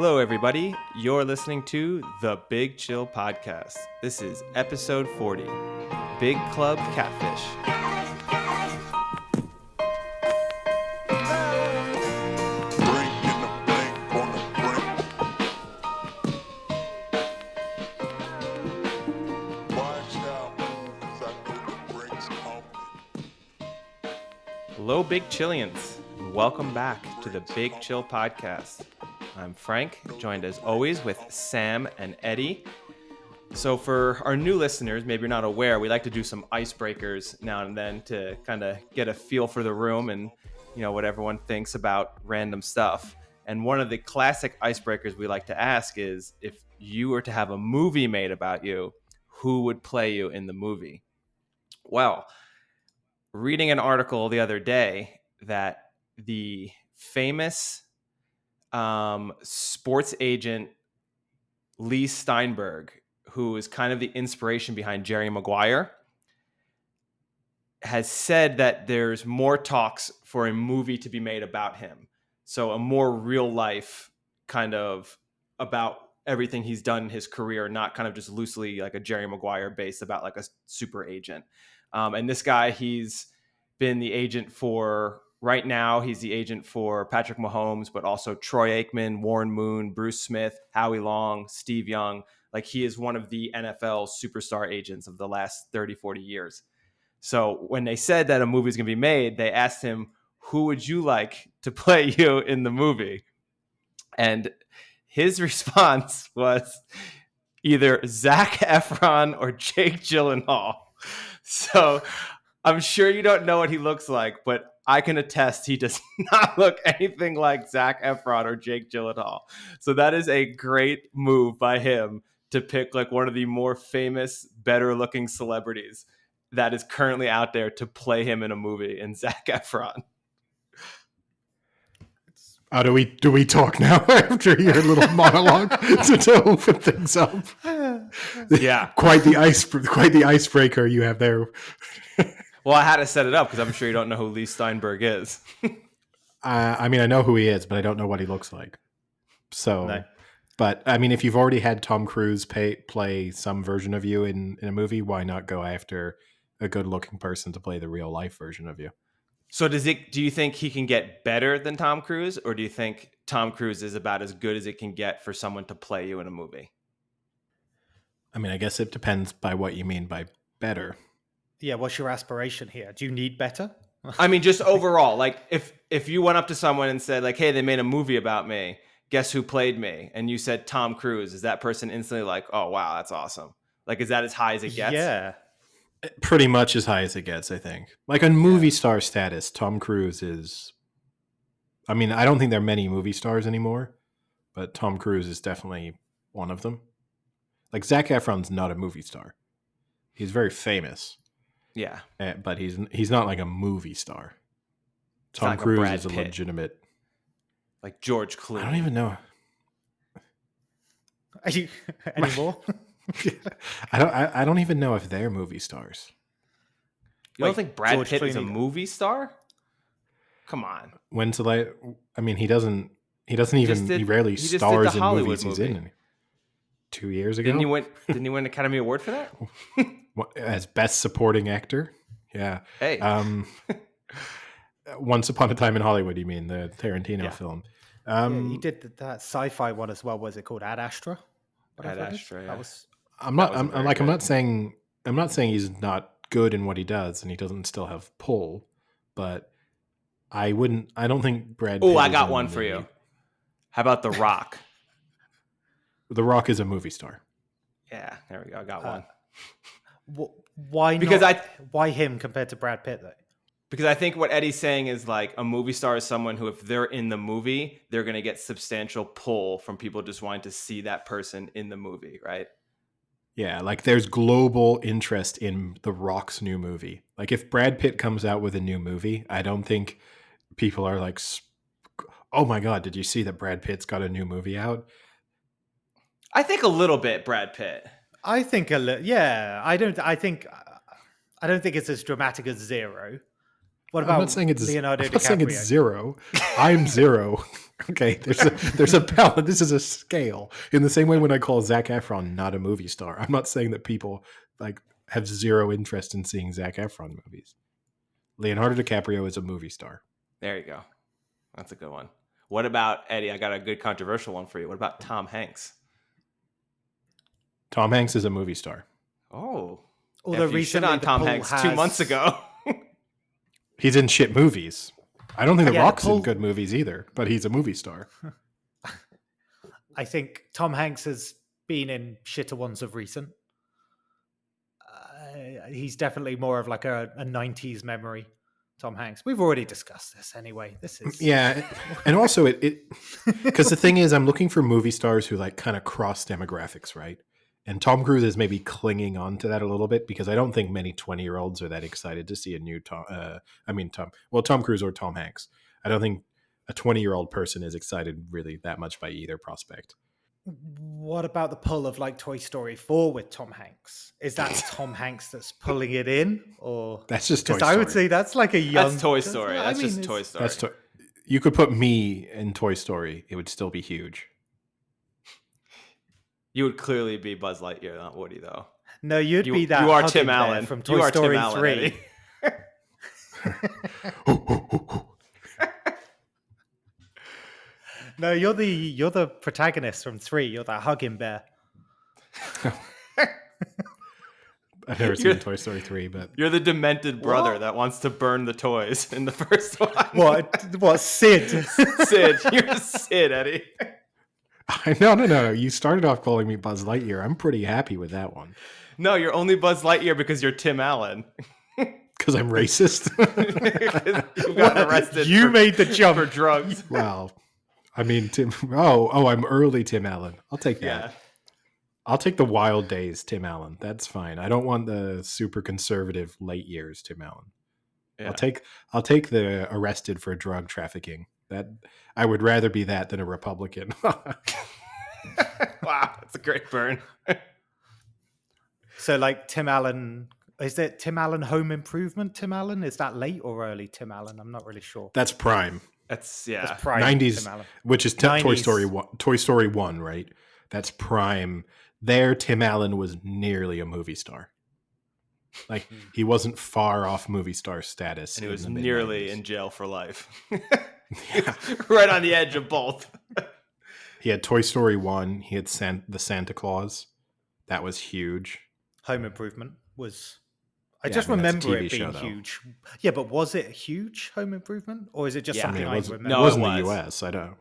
Hello, everybody. You're listening to the Big Chill Podcast. This is episode 40 Big Club Catfish. Hello, Big Chillians. And welcome back to the Big Chill Podcast. I'm Frank, joined as always with Sam and Eddie. So, for our new listeners, maybe you're not aware, we like to do some icebreakers now and then to kind of get a feel for the room and, you know, what everyone thinks about random stuff. And one of the classic icebreakers we like to ask is if you were to have a movie made about you, who would play you in the movie? Well, reading an article the other day that the famous um, sports agent Leigh Steinberg, who is kind of the inspiration behind Jerry Maguire, has said that there's more talks for a movie to be made about him. So a more real life kind of about everything he's done in his career, not kind of just loosely like a Jerry Maguire based about like a super agent. Um, and this guy, he's been the agent for right now. He's the agent for Patrick Mahomes, but also Troy Aikman, Warren Moon, Bruce Smith, Howie Long, Steve Young. Like he is one of the NFL superstar agents of the last 30, 40 years. So when they said that a movie is going to be made, they asked him, Who would you like to play you in the movie? And his response was either Zac Efron or Jake Gyllenhaal. So I'm sure you don't know what he looks like, but I can attest he does not look anything like Zac Efron or Jake Gyllenhaal. So that is a great move by him to pick like one of the more famous, better looking celebrities that is currently out there to play him in a movie in Zac Efron. Oh, do we do we talk now after your little monologue to, to open things up? Yeah. quite the ice quite the icebreaker you have there. Well, I had to set it up because I'm sure you don't know who Leigh Steinberg is. Uh, I mean, I know who he is, but I don't know what he looks like. So, No. but I mean, if you've already had Tom Cruise pay, play some version of you in, in a movie, why not go after a good looking person to play the real life version of you? So does it do you think he can get better than Tom Cruise or do you think Tom Cruise is about as good as it can get for someone to play you in a movie? I mean, I guess it depends by what you mean by better. Yeah, what's your aspiration here? Do you need better? I mean just overall, like if if you went up to someone and said like, "Hey, they made a movie about me. Guess who played me?" and you said Tom Cruise, is that person instantly like, "Oh, wow, that's awesome." Like is that as high as it gets? Yeah. Eh, pretty much as high as it gets, I think. Like on movie star status, Tom Cruise is. I mean, I don't think there are many movie stars anymore, but Tom Cruise is definitely one of them. Like Zac Efron's not a movie star. He's very famous, Yeah. eh, but he's he's not like a movie star. It's Tom not like a Cruise Brad is a Pitt. legitimate. Like George Clooney. I don't even know. Are you anymore? I don't. I, I don't even know if they're movie stars. You don't Like think Brad George Pitt is a movie star? Come on. When's the like? I mean, he doesn't. He doesn't just even. did- he rarely he just did the stars in Hollywood movies he's movie. in. Two years ago, Didn't he win didn't he win Academy Award for that? As best supporting actor. Yeah. Hey. Um, Once Upon a Time in Hollywood. You mean the Tarantino Yeah. film? yeah, Um, he did th- that sci-fi one as well. Was it called Ad Astra? Whatever Ad. Astra, yeah. That was I'm not. I'm, I'm very like. I'm not saying. I'm not saying he's not good in what he does, and he doesn't still have pull. But I wouldn't. I don't think Brad. Oh, I got one for you. How about The Rock? The Rock is a movie star. yeah, there we go. I got Uh, one. wh- why Because not, I- why him compared to Brad Pitt though? Because I think what Eddie's saying is like a movie star is someone who, if they're in the movie, they're going to get substantial pull from people just wanting to see that person in the movie, right? Yeah, like there's global interest in The Rock's new movie. Like if Brad Pitt comes out with a new movie, I don't think people are like, "Oh my god, did you see that Brad Pitt's got a new movie out?" I think a little bit Brad Pitt. I think a little. yeah. I don't. I think I don't think it's as dramatic as Zero. What I'm about not saying it's Leonardo I'm not saying it's zero. I'm zero. Okay, there's a there's a balance. This is a scale. In the same way, when I call Zac Efron not a movie star, I'm not saying that people like have zero interest in seeing Zac Efron movies. Leonardo DiCaprio is a movie star. There you go. That's a good one. What about Eddie? I got a good controversial one for you. What about Tom Hanks? Tom Hanks is a movie star. Oh, Although the recent shit on Tom poll Hanks two months has- ago. He's in shit movies. I don't think The Yeah, the Rock's in good movies either, but he's a movie star. I think Tom Hanks has been in shitter ones of recent. Uh, he's definitely more of like a, a 90s memory, Tom Hanks. We've already discussed this anyway. This is. Yeah, and also it it because the thing is, I'm looking for movie stars who like kind of cross demographics, right? And Tom Cruise is maybe clinging on to that a little bit because I don't think many 20 year olds are that excited to see a new Tom. Uh, I mean, Tom. Well, Tom Cruise or Tom Hanks. I don't think a 20 year old person is excited really that much by either prospect. What about the pull of like Toy Story 4 with Tom Hanks? Is that Tom Hanks that's pulling it in? Or. That's just Toy Because Story. I would say that's like a young. That's Toy Story. I That's mean, just Toy Story. That's to- you could put me in Toy Story; it would still be huge. You would clearly be Buzz Lightyear, not Woody, though. No, you'd You, be that. you are Tim Allen from You Toy are Story Tim Allen, 3. No, you're the you're the protagonist from three. You're that hugging bear. I've never You're- seen Toy Story three, but You're the demented brother What? that wants to burn the toys in the first one. What? What? Sid? Sid, you're Sid, Eddie. no, no, no. You started off calling me Buzz Lightyear. I'm pretty happy with that one No, you're only Buzz Lightyear because you're Tim Allen. because I'm racist. you got arrested. You for, made the jump. for drugs. well, I mean, Tim. Oh, oh, I'm early Tim Allen. I'll take that. Yeah. I'll take the wild days, Tim Allen. That's fine. I don't want the super conservative late years, Tim Allen. yeah. I'll take I'll take the arrested for drug trafficking. That I would rather be that than a Republican. wow, that's a great burn. So, like Tim Allen, is it Tim Allen Home Improvement? Tim Allen is that late or early? Tim Allen, I'm not really sure. That's prime, That's yeah. That's prime 90s which is t- Toy Story one. Toy Story one, right? That's prime. There, Tim Allen was nearly a movie star. Like hmm. he wasn't far off movie star status, and he was nearly in jail for life. Yeah. right on the edge of both. He had Toy Story one. He had San- the Santa Claus. That was huge. Home Improvement was. I Yeah, just I mean, remember it being show, huge. Yeah, but was it a huge Home Improvement, or is it just Yeah. I I mean, something it I, was, remember? No, it was in the. U.S. I don't,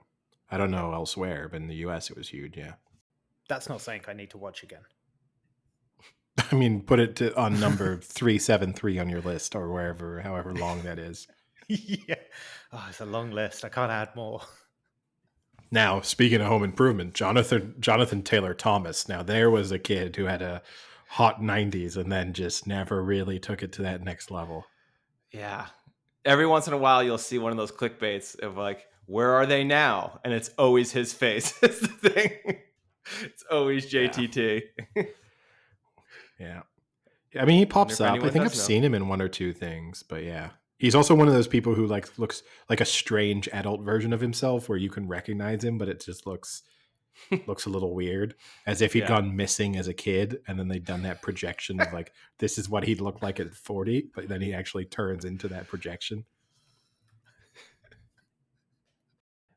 I don't know elsewhere, but in the U.S. it was huge. Yeah, That's not something I need to watch again. I mean, put it to, on number three seven three on your list or wherever, however long that is. yeah, oh, it's a long list. I can't add more. Now, speaking of home improvement, Jonathan Jonathan Taylor Thomas. Now, there was a kid who had a hot '90s and then just never really took it to that next level. Yeah. Every once in a while, you'll see one of those clickbaits of like, "Where are they now?" And it's always his face. It's the thing. It's always JTT. Yeah, I mean, he pops if up. I think I've know. seen him in one or two things, but yeah, he's also one of those people who like looks like a strange adult version of himself, where you can recognize him, but it just looks looks a little weird, as if he had Yeah. gone missing as a kid, and then they'd done that projection of like this is what he'd look like at forty, but then he actually turns into that projection.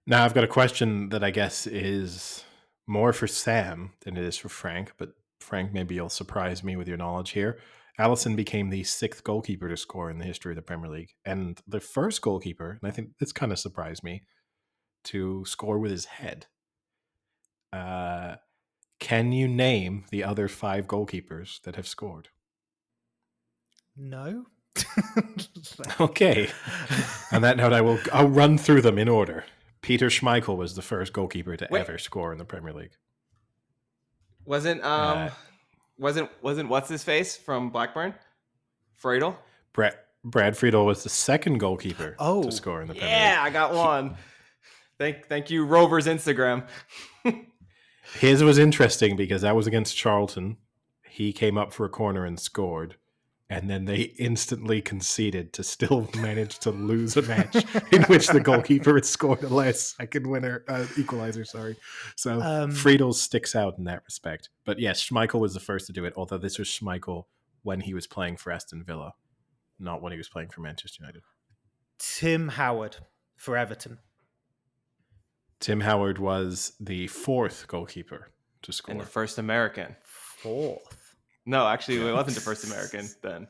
Now I've got a question that I guess is more for Sam than it is for Frank, but Frank, maybe you'll surprise me with your knowledge here. Alisson became the sixth goalkeeper to score in the history of the Premier League, and the first goalkeeper, and I think this kind of surprised me, to score with his head. Uh, can you name the other five goalkeepers that have scored? No. Okay. On that note, I will I'll run through them in order. Peter Schmeichel was the first goalkeeper to Wait. ever score in the Premier League. Wasn't um, Uh, wasn't wasn't what's his face from Blackburn? Friedel. Brad Brad Friedel was the second goalkeeper Oh, to score in the Premier Yeah, I got one. Thank thank you, Rover's Instagram. His was interesting because that was against Charlton. He came up for a corner and scored. And then they instantly conceded to still manage to lose a match in which the goalkeeper had scored a last second winner uh, equalizer. Sorry, so Um, Friedel sticks out in that respect. But yes, Schmeichel was the first to do it. Although this was Schmeichel when he was playing for Aston Villa, not when he was playing for Manchester United. Tim Howard for Everton. Tim Howard was the fourth goalkeeper to score. And the first American. Fourth. No, actually, it wasn't the first American then.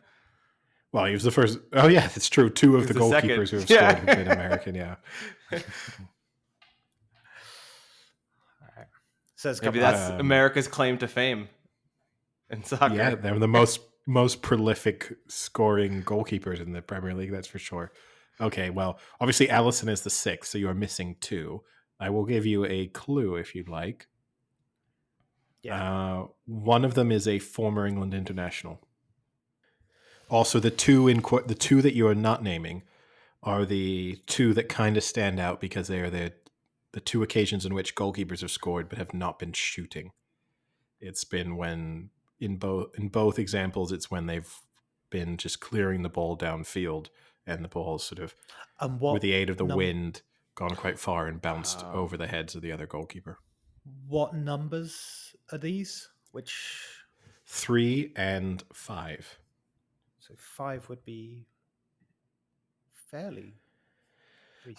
Well, he was the first. Oh yeah, that's true. Two of He the was the second. goalkeepers who have Yeah. scored have been American. Yeah. So there's Maybe that's Um, America's claim to fame in soccer. Yeah, they're the most most prolific scoring goalkeepers in the Premier League. That's for sure. Okay, well, obviously Alisson is the sixth, so you are missing two. I will give you a clue if you'd like. Yeah. Uh, one of them is a former England international. Also, the two in qu- the two that you are not naming are the two that kind of stand out because they are the the two occasions in which goalkeepers have scored but have not been shooting. It's been when in both in both examples, it's when they've been just clearing the ball downfield and the ball's sort of and what with the aid of the num- wind gone quite far and bounced Wow. over the heads of the other goalkeeper. what numbers are these? Which Three and five. so five would be fairly.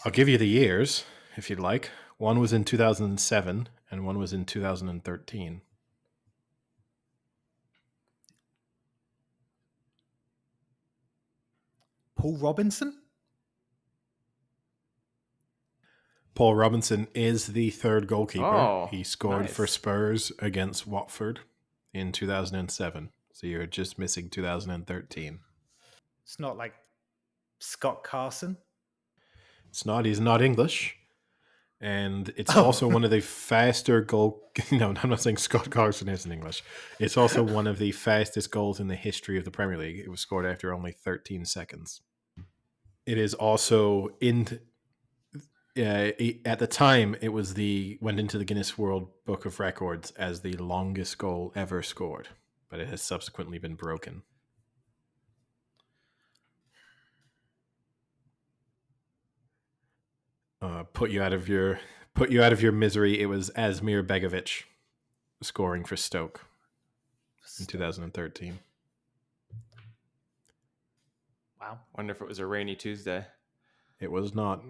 I'll give you the years if you'd like. One was in 2007 and one was in 2013. Paul Robinson. Paul Robinson is the third goalkeeper. Oh, he scored for. Spurs against Watford in 2007. So you're just missing 2013. It's not like Scott Carson. It's not. He's not English, and it's Oh. also one of the faster goal. No, I'm not saying Scott Carson isn't English. It's also one of the fastest goals in the history of the Premier League. It was scored after only 13 seconds. It is also in. Uh, it- at the time, it was the went into the Guinness World Book of Records as the longest goal ever scored, but it has subsequently been broken. uh, put you out of your put you out of your misery. It was Asmir Begovic scoring for Stoke in 2013. Wow. Wonder if it was a rainy Tuesday. It was not.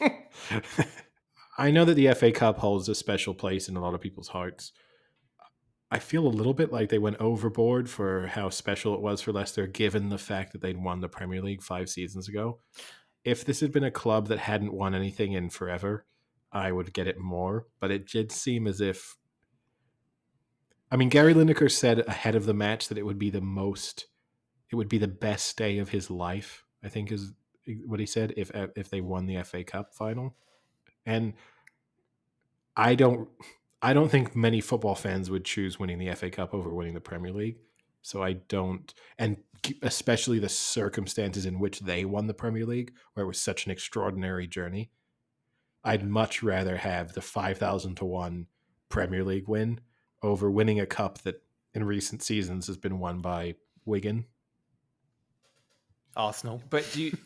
I know that the FA Cup holds a special place in a lot of people's hearts. I feel a little bit like they went overboard for how special it was for Leicester, given the fact that they'd won the Premier League five seasons ago. If this had been a club that hadn't won anything in forever, I would get it more. But it did seem as if. I mean, Gary Lineker said ahead of the match that it would be the most, it would be the best day of his life. I think is what he said if uh, if they won the FA Cup final, and I don't I don't think many football fans would choose winning the FA Cup over winning the Premier League. So I don't, and especially the circumstances in which they won the Premier League, where it was such an extraordinary journey. I'd much rather have the five thousand to one Premier League win over winning a cup that in recent seasons has been won by Wigan. Arsenal. But do you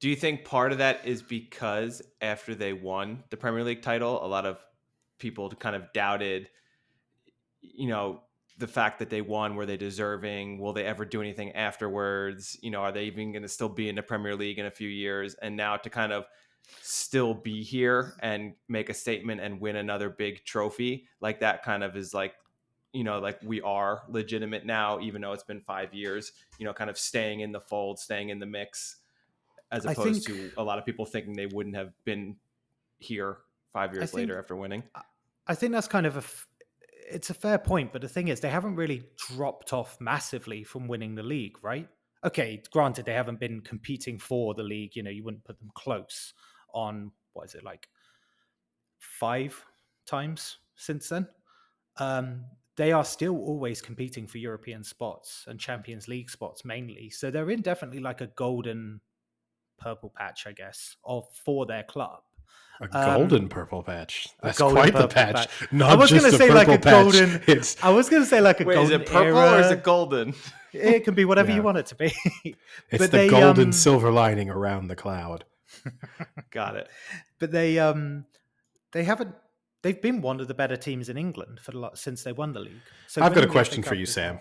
do you think part of that is because after they won the Premier League title, a lot of people kind of doubted, you know, the fact that they won, were they deserving? Will they ever do anything afterwards? You know, are they even going to still be in the Premier League in a few years? And now to kind of still be here and make a statement and win another big trophy, like that kind of is like, you know, like we are legitimate now, even though it's been five years, you know, kind of staying in the fold, staying in the mix, as opposed think- to a lot of people thinking they wouldn't have been here five years think- later after winning. I think that's kind of a. F- it's a fair point, but the thing is, they haven't really dropped off massively from winning the league, right? Okay, granted, they haven't been competing for the league. You know, you wouldn't put them close on what is it like five times since then. Um, they are still always competing for European spots and Champions League spots mainly. So they're in definitely like a golden purple patch, I guess, of for their club. A Um, golden purple patch. That's golden quite the purple patch. patch. Not was gonna say like a patch. golden- It's I was going to say like a Wait, is golden it purple or is it golden? It can be whatever Yeah. you want it to be. it's but the they, golden um, silver lining around the cloud. Got it. but they um they haven't they've been one of the better teams in England for the lot since they won the league. So I've got a winning the FA question for you, Sam.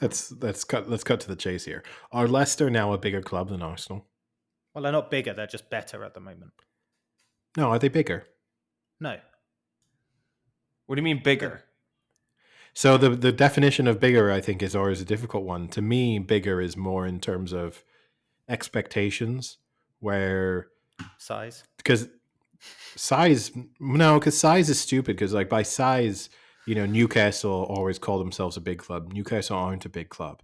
Let's let's cut let's cut to the chase here. Are Leicester now a bigger club than Arsenal? Well, they're not bigger; they're just better at the moment. No, are they bigger? No, What do you mean bigger? So the the definition of bigger, I think, is always a difficult one. To me, bigger is more in terms of expectations, where size. because size, no, because size is stupid. Because like by size, you know, Newcastle always call themselves a big club. Newcastle aren't a big club.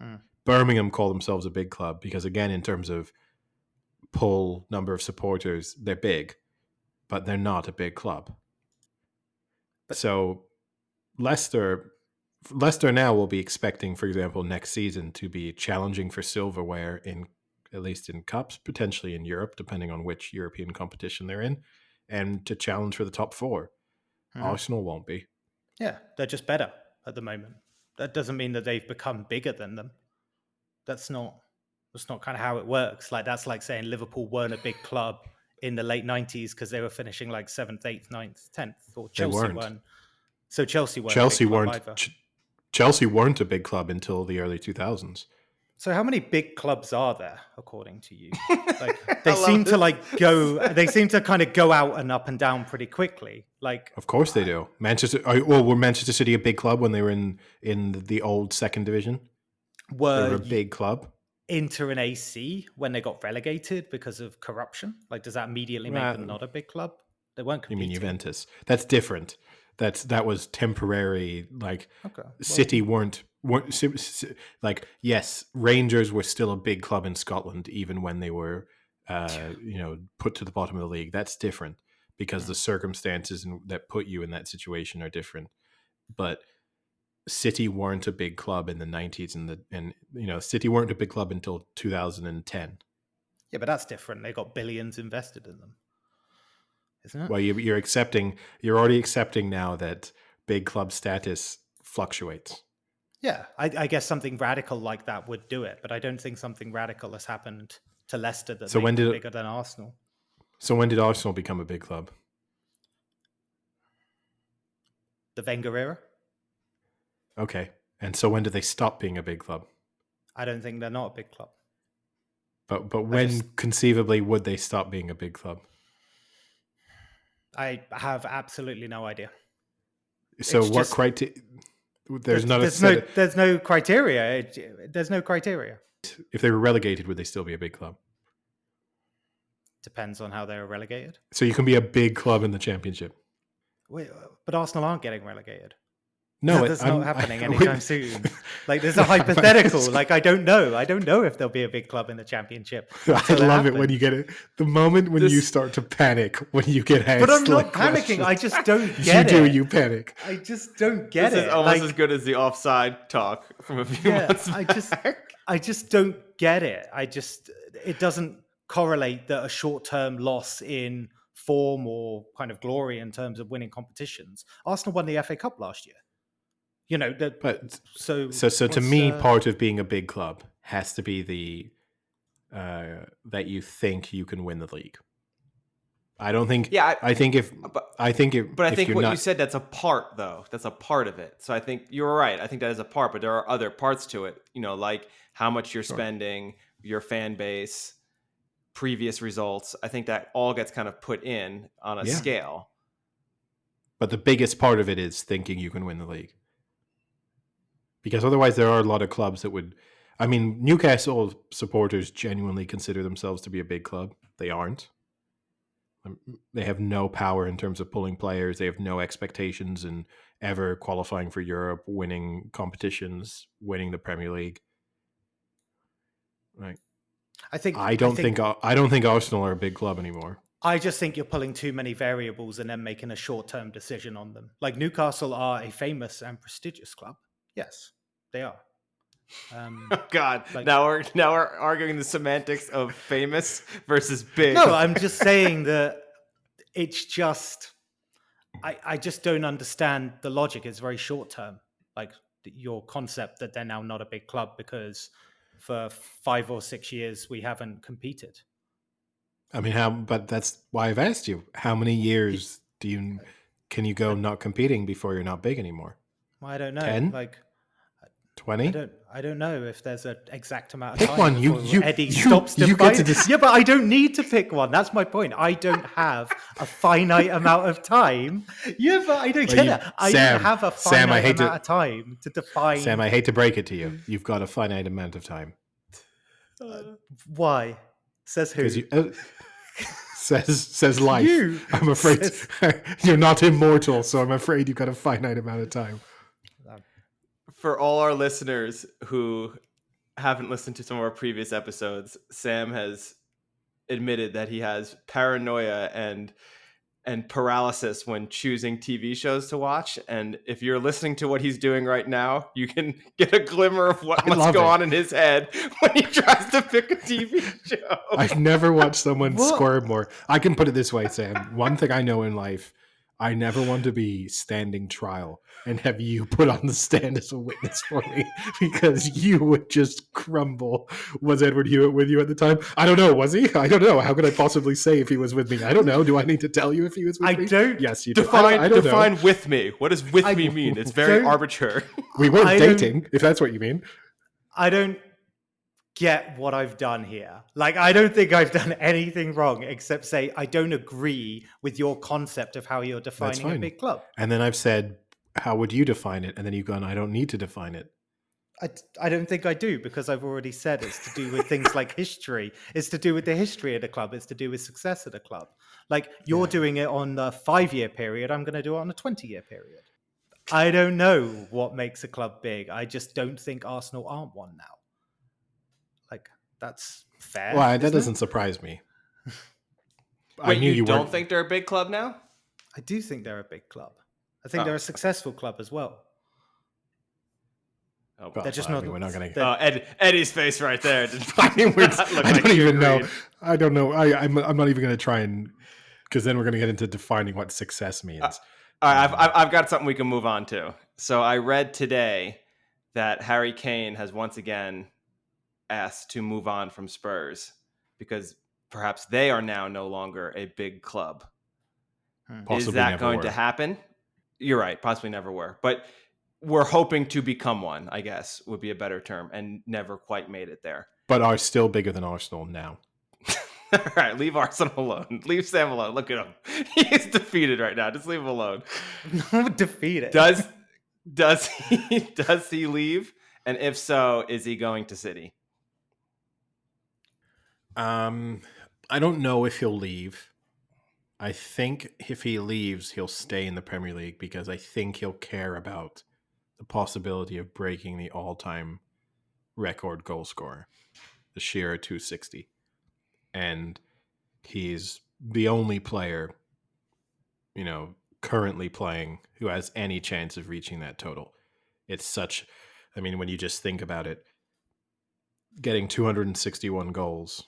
Hmm. Birmingham call themselves a big club because again, in terms of pull number of supporters, they're big, but they're not a big club. so Leicester Leicester now will be expecting, for example, next season to be challenging for silverware in at least in cups, potentially in Europe, depending on which European competition they're in, and to challenge for the top 4 Mhm. Arsenal won't be. Yeah, they're just better at the moment. That doesn't mean that they've become bigger than them. That's not that's not kind of how it works. Like that's like saying Liverpool weren't a big club in the late nineties because they were finishing like seventh, eighth, ninth, tenth, or Chelsea weren't. weren't. So Chelsea weren't. a big Chelsea weren't. Ch- Chelsea weren't a big club until the early 2000s. So how many big clubs are there according to you? Like they seem to like go. They seem to kind of go out and up and down pretty quickly. Like Of course they do. Manchester uh, well, were Manchester City a big club when they were in in the old second division? They were were a big club. Inter and AC when they got relegated because of corruption? Like, does that immediately make them not a big club? They weren't You competing. mean Juventus? That's different. That's that was temporary. Like Okay. well, City weren't weren't like yes, Rangers were still a big club in Scotland even when they were uh, you know put to the bottom of the league. That's different because the circumstances in, that put you in that situation are different. But City weren't a big club in the 90s and the and you know City weren't a big club until 2010. yeah, but that's different. They got billions invested in them, isn't it? Well, you, you're accepting you're already accepting now that big club status fluctuates. Yeah, I, I guess something radical like that would do it, but I don't think something radical has happened to Leicester that So when did it- bigger than Arsenal. So when did Arsenal become a big club? The Wenger era. Okay. And so when do they stop being a big club? I don't think they're not a big club. But but when just- conceivably would they stop being a big club? I have absolutely no idea. So It's what just- criteria? There's not a there's no set. there's no criteria. It- there's no criteria. if they were relegated, would they still be a big club? Depends on how they're relegated. So you can be a big club in the championship. Wait, but Arsenal aren't getting relegated. No, it- that's I'm- not happening I- anytime soon. Like, there's a hypothetical. Like, I don't know. I don't know if there'll be a big club in the championship. I until love it when you get it. The moment when you start to panic when you get asked. But I'm not like, panicking. I just don't get do. it. You do. You panic. I just don't get it. this it. is almost Like, as good as the offside talk from a few yeah, months I just, I just don't get it. I just, it doesn't correlate that a short-term loss in form or kind of glory in terms of winning competitions. Arsenal won the FA Cup last year. You know, that, But so so so to me, uh, part of being a big club has to be the uh, that you think you can win the league. I don't think. yeah, I, I think if but I think if but I think you're what not, you said that's a part though. That's a part of it. So I think you're right. I think that is a part, but there are other parts to it. You know, like how much you're Sure. spending, your fan base, previous results. I think that all gets kind of put in on a Yeah. scale. But the biggest part of it is thinking you can win the league. Because otherwise, there are a lot of clubs that would. I mean, Newcastle supporters genuinely consider themselves to be a big club. They aren't. Um, They have no power in terms of pulling players. They have no expectations in ever qualifying for Europe, winning competitions, winning the Premier League. Right. I think I don't think, Ar- I don't think Arsenal are a big club anymore. I just think you're pulling too many variables and then making a short-term decision on them. Like Newcastle are a famous and prestigious club. Yes, they are. Um, God, Like- now we're now we're arguing the semantics of famous versus big. no, I'm just saying that it's just I, I just don't understand the logic. It's very short term. Like your concept that they're now not a big club because for five or six years we haven't competed. I mean, how? But that's why I've asked you. How many years do you can you go not competing before you're not big anymore? Well, I don't know. 10? Like I Twenty? don't I don't know if there's an exact amount of time. Pick time one. You- you- Eddie you- stops you get to dec- Yeah, but I don't need to pick one. That's my point. I don't have a finite amount of time. Yeah, but I don't Well, get you- it. I Sam, don't have a Sam, I finite hate to- amount of time to define Sam, I hate to break it to you. You've got a finite amount of time why. Says who? you uh, says says life. You I'm afraid says- you're not immortal, so I'm afraid you've got a finite amount of time. For all our listeners who haven't listened to some of our previous episodes, Sam has admitted that he has paranoia and and paralysis when choosing TV shows to watch. And if you're listening to what he's doing right now, you can get a glimmer of what I must go it. on in his head when he tries to pick a TV show. I've never watched someone What? squirm more. I can put it this way, Sam. One thing I know in life, I never want to be standing trial and have you put on the stand as a witness for me because you would just crumble. Was Edward Hewitt with you at the time? I don't know. Was he? I don't know. How could I possibly say if he was with me? I don't know. Do I need to tell you if he was with I me? I don't- Yes, you do. I don't- Define know. define with me. What does with I me mean? It's very arbitrary. We weren't I dating, if that's what you mean. I don't get what I've done here. Like, I don't think I've done anything wrong except say I don't agree with your concept of how you're defining a big club. And then I've said, How would you define it? And then you've gone, I don't need to define it. I, I don't think I do because I've already said it's to do with things like history. It's to do with the history of the club. It's to do with success of the club. Like you're Yeah. doing it on the five year period. I'm going to do it on a 20 year period. I don't know what makes a club big. I just don't think Arsenal aren't one now. Like that's fair. Why? That isn't it? doesn't surprise me. I Wait, knew you, you, don't weren't. think they're a big club now? I do think they're a big club. I think Oh. they're a successful club as well. Oh, Well, They're just I not. mean, we're not gonna- they're- Oh, Ed, Eddie's face right there. did I mean, I like don't he even know. agreed. I don't know. I, I'm, I'm not even going to try and because then we're going to get into defining what success means. All right, I've, I've, I've got something we can move on to. So I read today that Harry Kane has once again asked to move on from Spurs because perhaps they are now no longer a big club. Hmm. Is that never going to happen? You're right. Possibly never were. But we're hoping to become one, I guess would be a better term, and never quite made it there. but are still bigger than Arsenal now. All right, leave Arsenal alone. Leave Sam alone. Look at him. He's defeated right now. Just leave him alone. defeated. Does does he does he leave? And if so, is he going to City? Um, I don't know if he'll leave. I think if he leaves, he'll stay in the Premier League because I think he'll care about the possibility of breaking the all-time record goal scorer, the Shearer 260, and he's the only player, you know, currently playing who has any chance of reaching that total. It's such, I mean, when you just think about it, getting 261 goals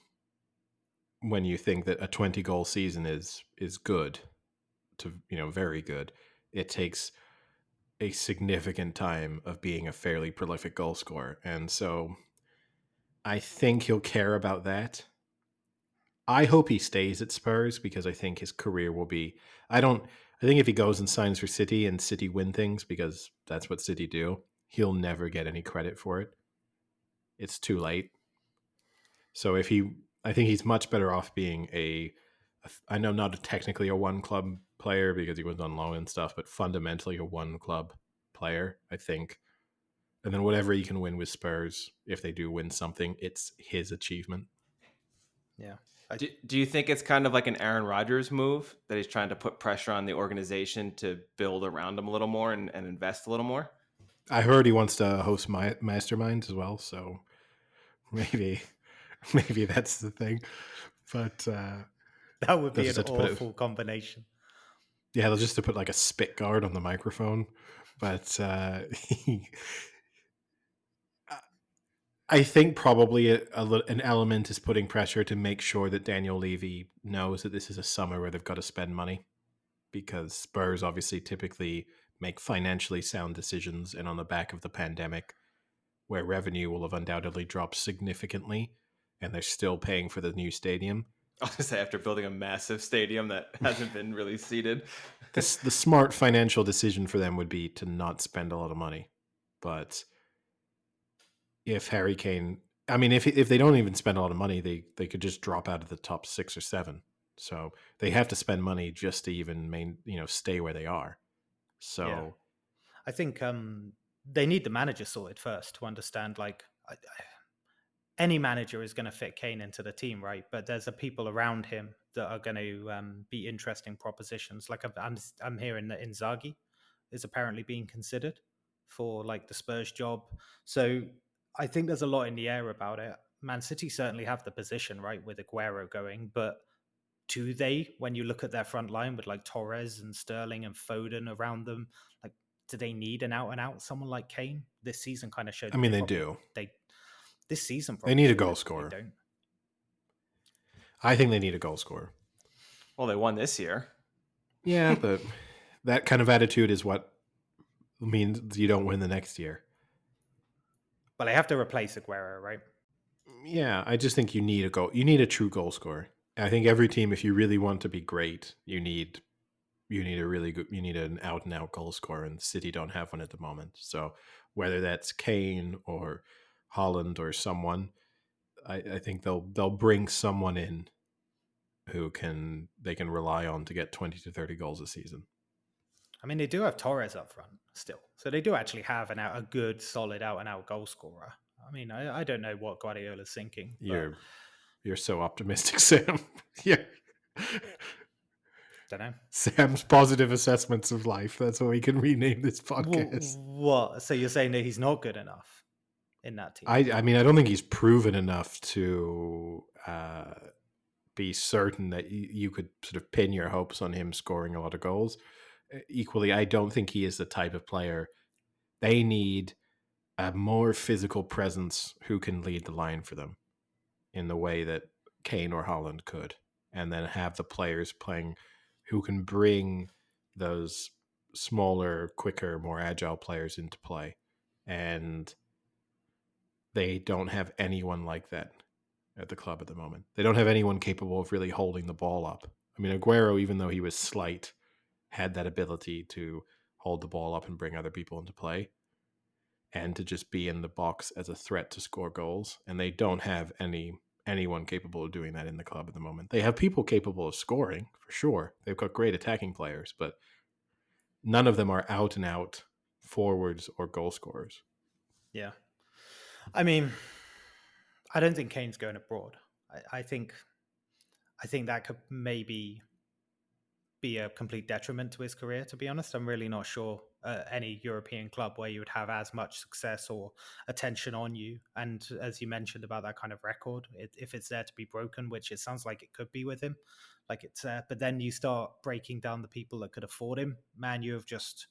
when you think that a 20 goal season is is good to you know very good it takes a significant time of being a fairly prolific goal scorer. And so i think he'll care about that. I hope he stays at spurs because i think his career will be i don't i think if he goes and signs for city and city win things because that's what city do he'll never get any credit for it. It's too late. So if he I think he's much better off being a. a- I know not technically a one club player because he was on loan and stuff, but fundamentally a one club player. I think, and then whatever he can win with Spurs, if they do win something, it's his achievement. Yeah. Do, do you think it's kind of like an Aaron Rodgers move that he's trying to put pressure on the organization to build around him a little more and, and invest a little more? I heard he wants to host my masterminds as well, so maybe maybe that's the thing. But uh, That would be an put it- awful combination. Yeah, they'll just to put like a spit guard on the microphone. But uh, I- I think probably a, a, an element is putting pressure to make sure that Daniel Levy knows that this is a summer where they've got to spend money because Spurs obviously typically make financially sound decisions and on the back of the pandemic where revenue will have undoubtedly dropped significantly and they're still paying for the new stadium. I'll gonna say after building a massive stadium that hasn't been really seated. the, the smart financial decision for them would be to not spend a lot of money. But if Harry Kane, I mean, if if they don't even spend a lot of money, they they could just drop out of the top six or seven. So they have to spend money just to even main, you know, stay where they are. So I think um, they need the manager sorted first to understand. Like, I, I, any manager is going to fit Kane into the team, right? But there's a people around him that are going to um, be interesting propositions. Like I'm, I'm, hearing that Inzaghi is apparently being considered for like the Spurs job. So I think there's a lot in the air about it. Man City certainly have the position right with Aguero going, but do they? When you look at their front line with like Torres and Sterling and Foden around them, like do they need an out and out someone like Kane? This season kind of showed. I mean, they probably- do. They this season They need a goal scorer. I think they need a goal scorer. Well, they won this year. Yeah, but that kind of attitude is what means you don't win the next year. But they have to replace Aguero, right? Yeah, I just think you need a goal. You need a true goal scorer. I think every team, if you really want to be great, you need you need a really good you need an out and out goal scorer, and City don't have one at the moment. So whether that's Kane or Haaland or someone, I, I think they'll they'll bring someone in who can they can rely on to get twenty to thirty goals a season. I mean, they do have Torres up front still, so they do actually have an out, a good, solid out and out goal scorer. I mean, I, I don't know what Guardiola's thinking. but You're you're so optimistic, Sam. yeah. don't know. Sam's positive assessments of life. That's what we can rename this podcast. What? So you're saying that he's not good enough in that team? I, I mean, I don't think he's proven enough to uh, be certain that you, you could sort of pin your hopes on him scoring a lot of goals. Equally, I don't think he is the type of player they need a more physical presence who can lead the line for them in the way that Kane or Haaland could, and then have the players playing who can bring those smaller, quicker, more agile players into play. And they don't have anyone like that at the club at the moment. They don't have anyone capable of really holding the ball up. I mean, Aguero, even though he was slight, had that ability to hold the ball up and bring other people into play and to just be in the box as a threat to score goals. And they don't have any anyone capable of doing that in the club at the moment. They have people capable of scoring for sure. They've got great attacking players, but none of them are out and out forwards or goal scorers. Yeah. I mean, I don't think Kane's going abroad. I, I think I think that could maybe be a complete detriment to his career, to be honest. I'm really not sure uh, any European club where you would have as much success or attention on you. And as you mentioned about that kind of record, it, if it's there to be broken, which it sounds like it could be with him, like it's uh, but then you start breaking down the people that could afford him. Man, you have just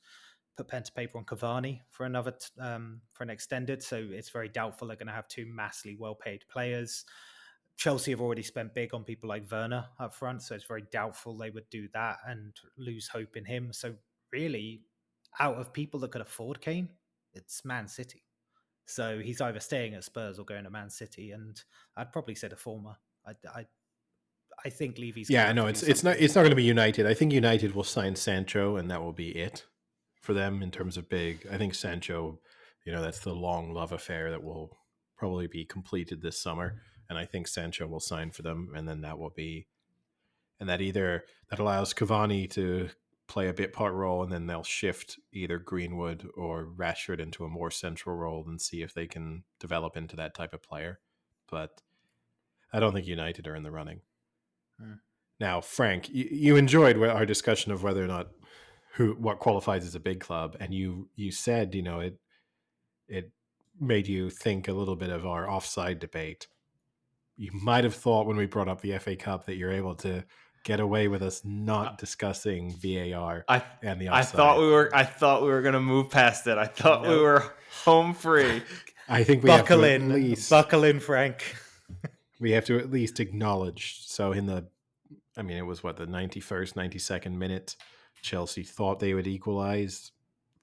put pen to paper on Cavani for another t- um, for an extended. So it's very doubtful they're going to have two massively well paid players. Chelsea have already spent big on people like Werner up front, so it's very doubtful they would do that and lose hope in him. So really, out of people that could afford Kane, it's Man City. So he's either staying at Spurs or going to Man City, and I'd probably say the former. I, I, I think Levy's. Yeah, no, it's it's not it's not going to be United. I think United will sign Sancho, and that will be it for them in terms of big. I think Sancho, you know, that's the long love affair that will probably be completed this summer, and I think Sancho will sign for them, and then that will be, and that either that allows Cavani to play a bit part role, and then they'll shift either Greenwood or Rashford into a more central role and see if they can develop into that type of player. But I don't think United are in the running. Hmm. Now, Frank, you, you enjoyed our discussion of whether or not who what qualifies as a big club, and you you said you know it it made you think a little bit of our offside debate. You might have thought when we brought up the FA Cup that you're able to get away with us not discussing VAR I and the I thought we were I thought we were gonna move past it. I thought we were home free. I think we have buckle to in, at least buckle in, Frank. we have to at least acknowledge. So in the, I mean, it was what the ninety first, ninety second minute. Chelsea thought they would equalize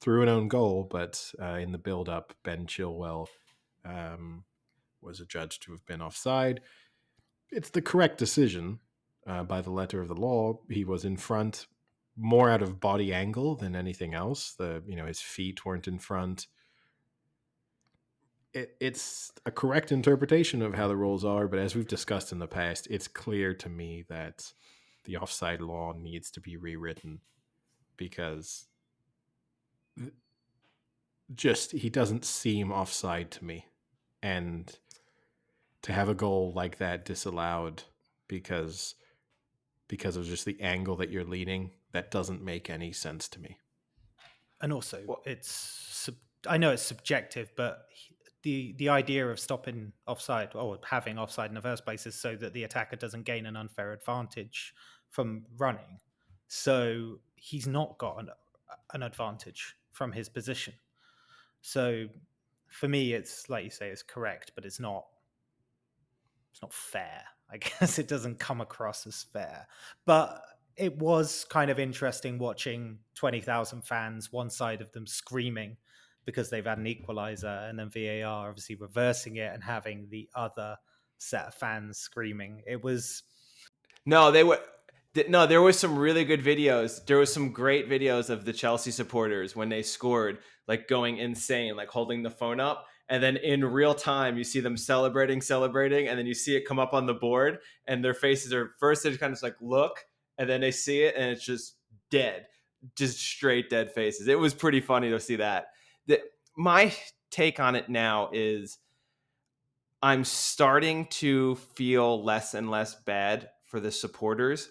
through an own goal, but uh, in the build up, Ben Chilwell um, was adjudged to have been offside. It's the correct decision uh, by the letter of the law. He was in front more out of body angle than anything else. The you know his feet weren't in front. It, it's a correct interpretation of how the rules are, but as we've discussed in the past, it's clear to me that the offside law needs to be rewritten because just he doesn't seem offside to me, and to have a goal like that disallowed because because of just the angle that you're leaning that doesn't make any sense to me. And also, Well- it's sub- I know it's subjective, but he- the the idea of stopping offside or having offside in the first place is so that the attacker doesn't gain an unfair advantage from running. So he's not got an, an advantage from his position. So for me, it's like you say, it's correct, but it's not. It's not fair. I guess it doesn't come across as fair, but it was kind of interesting watching 20,000 fans, one side of them screaming because they've had an equalizer, and then VAR obviously reversing it and having the other set of fans screaming. It was No, they were. No, there was some really good videos. There was some great videos of the Chelsea supporters when they scored, like going insane, like holding the phone up, and then in real time you see them celebrating, celebrating, and then you see it come up on the board, and their faces are first they just kind of like look, and then they see it, and it's just dead, just straight dead faces. It was pretty funny to see that. The, my take on it now is I'm starting to feel less and less bad for the supporters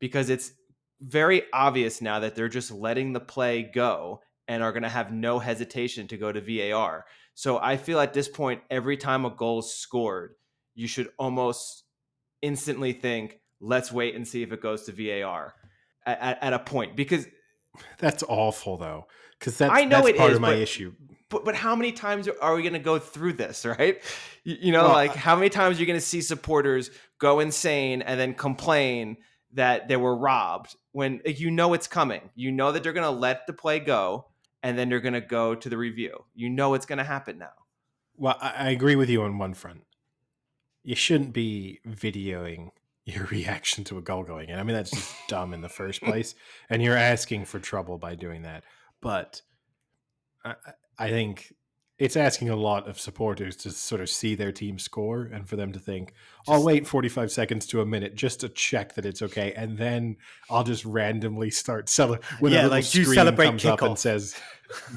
because it's very obvious now that they're just letting the play go and are going to have no hesitation to go to VAR. So I feel at this point, every time a goal is scored, you should almost instantly think, let's wait and see if it goes to VAR at, at, at a point because That's awful though, because that's I know that's it part is, of my but- issue. but but how many times are we going to go through this right you, you know Well, like how many times are you going to see supporters go insane and then complain that they were robbed when like, you know it's coming you know that they're going to let the play go and then they're going to go to the review you know it's going to happen now Well, I, I agree with you on one front. You shouldn't be videoing your reaction to a goal going in. I mean, that's just dumb in the first place, and you're asking for trouble by doing that. But I, I- I think it's asking a lot of supporters to sort of see their team score and for them to think, "I'll wait 45 seconds to a minute just to check that it's okay, and then I'll just randomly start celebrating." When Yeah, like, you celebrate comes up and says,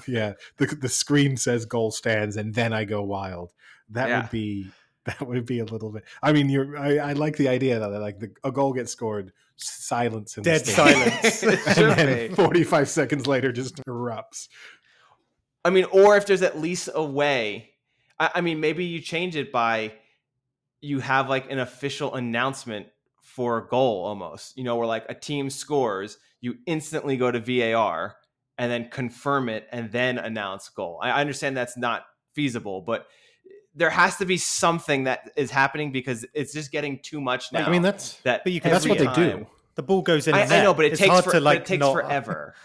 "Yeah," the the screen says goal stands, and then I go wild. That Yeah. would be that would be a little bit. I mean, you're. I, I like the idea that like the, a goal gets scored, silence in Dead silence. And then 45 seconds later just erupts. I mean, or if there's at least a way, I, I mean, maybe you change it by you have like an official announcement for a goal almost, you know, where like a team scores, you instantly go to VAR and then confirm it and then announce goal. I I understand that's not feasible, but there has to be something that is happening because it's just getting too much now. I mean, that's that But you can that's what they do. the ball goes in. I, I know, but it It's takes hard for, to like it takes not- forever.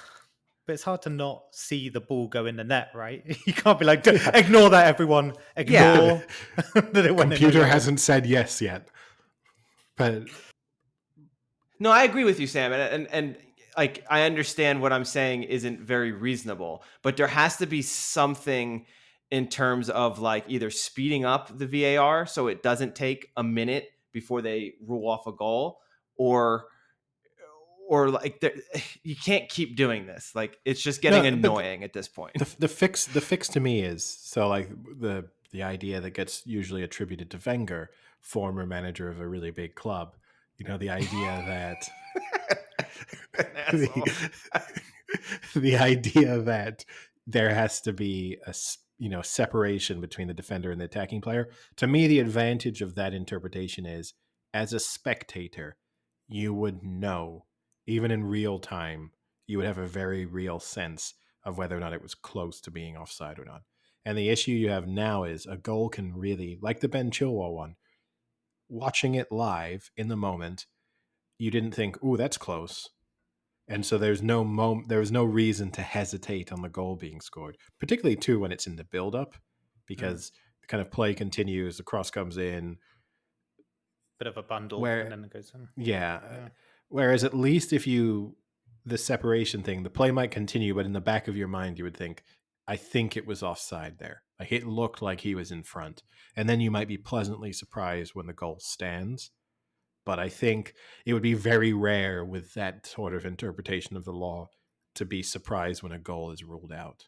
But it's hard to not see the ball go in the net, right? You can't be like, ignore that, everyone. Ignore Yeah. that it went in the Computer hasn't said yes yet, but No, I agree with you, Sam, and, and and like I understand what I'm saying isn't very reasonable, but there has to be something in terms of like either speeding up the VAR so it doesn't take a minute before they rule off a goal, or or like you can't keep doing this. Like it's just getting No, annoying at this point. the, the fix the fix to me is so like the the idea that gets usually attributed to Wenger, former manager of a really big club. You know, the idea that the, the idea that there has to be a you know separation between the defender and the attacking player to me the advantage of that interpretation is as a spectator you would know even in real time you would have a very real sense of whether or not it was close to being offside or not And the issue you have now is a goal can really, like the Ben Chilwell one, watching it live in the moment, you didn't think, "Oh, that's close," and so there's no moment, there was no reason to hesitate on the goal being scored, particularly too when it's in the build-up, mm. because the kind of play continues, the cross comes in, Bit of a bundle, Where- and then it goes in. yeah. Yeah. Whereas at least if you the separation thing, the play might continue, but in the back of your mind you would think, I think it was offside there. Like it looked like he was in front. And then you might be pleasantly surprised when the goal stands. But I think it would be very rare with that sort of interpretation of the law to be surprised when a goal is ruled out.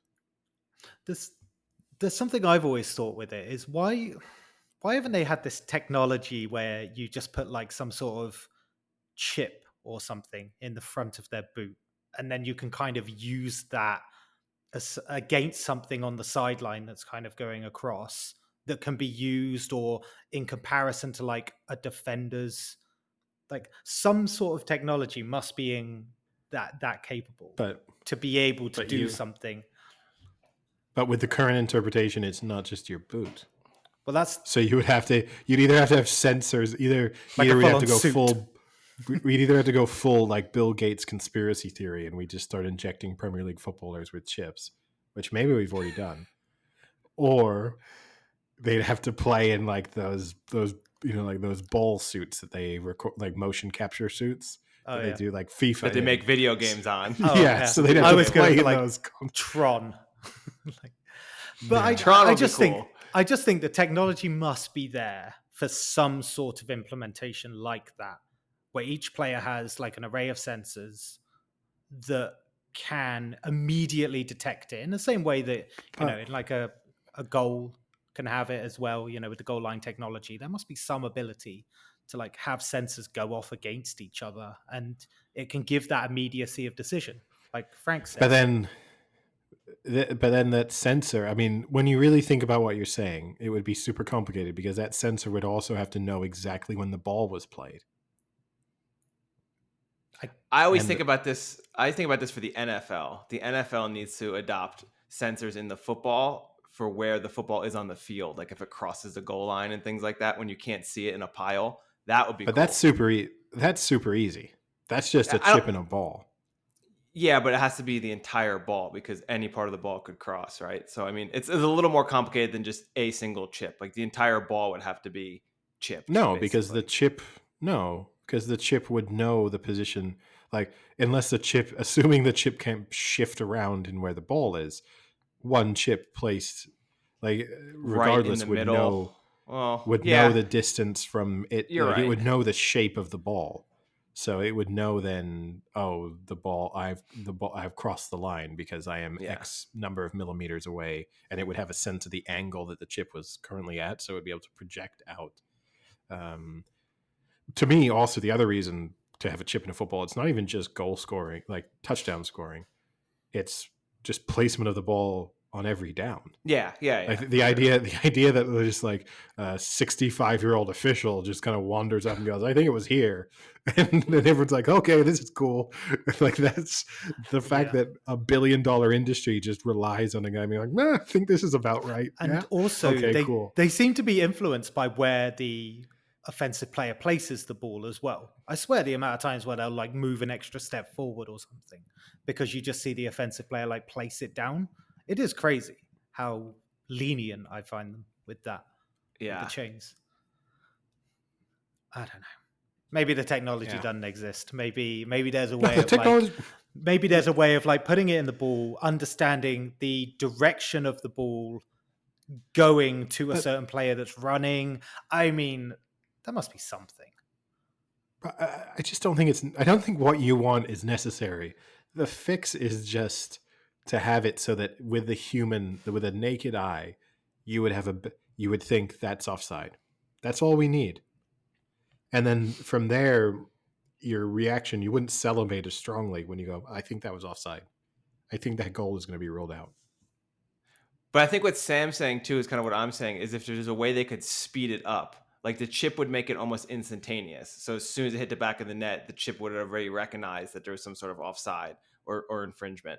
There's there's something I've always thought with it is why why haven't they had this technology where you just put like some sort of chip or something in the front of their boot and then you can kind of use that as against something on the sideline that's kind of going across that can be used or in comparison to like a defender's like some sort of technology must be in that that capable But to be able to do you- something but with the current interpretation, it's not just your boot. well that's So you would have to you'd either have to have sensors either Like either we have to go suit. full we'd either have to go full like Bill Gates conspiracy theory and we just start injecting Premier League footballers with chips, which maybe we've already done. Or they'd have to play in like those those you know like those ball suits that they record like motion capture suits oh that yeah they do like FIFA. that they in. make video games on. Oh, yeah, yeah. so they'd have I to was gonna play be in like- those. Tron. like, but I, Tron I would be just think. I just think the technology must be there for some sort of implementation like that, where each player has like an array of sensors that can immediately detect it in the same way that you know, in like a a goal can have it as well. You know, with the goal line technology, there must be some ability to like have sensors go off against each other, and it can give that immediacy of decision, like Frank said. But then, but then that sensor. I mean, when you really think about what you're saying, it would be super complicated because that sensor would also have to know exactly when the ball was played. I always think the- about this. I think about this for the NFL. The NFL needs to adopt sensors in the football for where the football is on the field, like if it crosses the goal line and things like that. When you can't see it in a pile, that would be. But cool. that's super. E- that's super easy. That's just a I chip and a ball. Yeah, but it has to be the entire ball because any part of the ball could cross, right? So I mean, it's, it's a little more complicated than just a single chip. Like the entire ball would have to be chipped. No, because the chip. No, because the chip would know the position. Like unless the chip, assuming the chip can't shift around in where the ball is, one chip placed, like regardless, the would middle. know well, would yeah. know the distance from it. You're like, It would know the shape of the ball, so it would know then. Oh, the ball. I've the ball. I've crossed the line because I am Yeah. X number of millimeters away, and it would have a sense of the angle that the chip was currently at, so it would be able to project out. Um, to me, also the other reason to have a chip in a football, it's not even just goal scoring, like touchdown scoring. It's just placement of the ball on every down. Yeah, yeah, yeah. Like the idea, the idea that there's like a 65 year old official just kind of wanders up and goes, "I think it was here," and then everyone's like, "Okay, this is cool." like that's the fact Yeah. that a billion dollar industry just relies on a guy being like, "Nah, I think this is about right." and yeah? also Okay, they, cool. they seem to be influenced by where the offensive player places the ball as well. I swear the amount of times where they'll like move an extra step forward or something because you just see the offensive player like place it down. It is crazy how lenient I find them with that. with yeah. the chains. I don't know. Maybe the technology Yeah. doesn't exist. Maybe maybe there's a No, way the of technology. like maybe there's a way of like putting it in the ball, understanding the direction of the ball going to a But- certain player that's running. I mean, there must be something. But I I just don't think it's. I don't think what you want is necessary. The fix is just to have it so that with the human, with a naked eye, you would have a. You would think that's offside. That's all we need. And then from there, your reaction, you wouldn't celebrate as strongly when you go, "I think that was offside. I think that goal is going to be ruled out." But I think what Sam's saying too is kind of what I'm saying is if there's a way they could speed it up, like the chip would make it almost instantaneous. So as soon as it hit the back of the net, the chip would have already recognized that there was some sort of offside or, or infringement.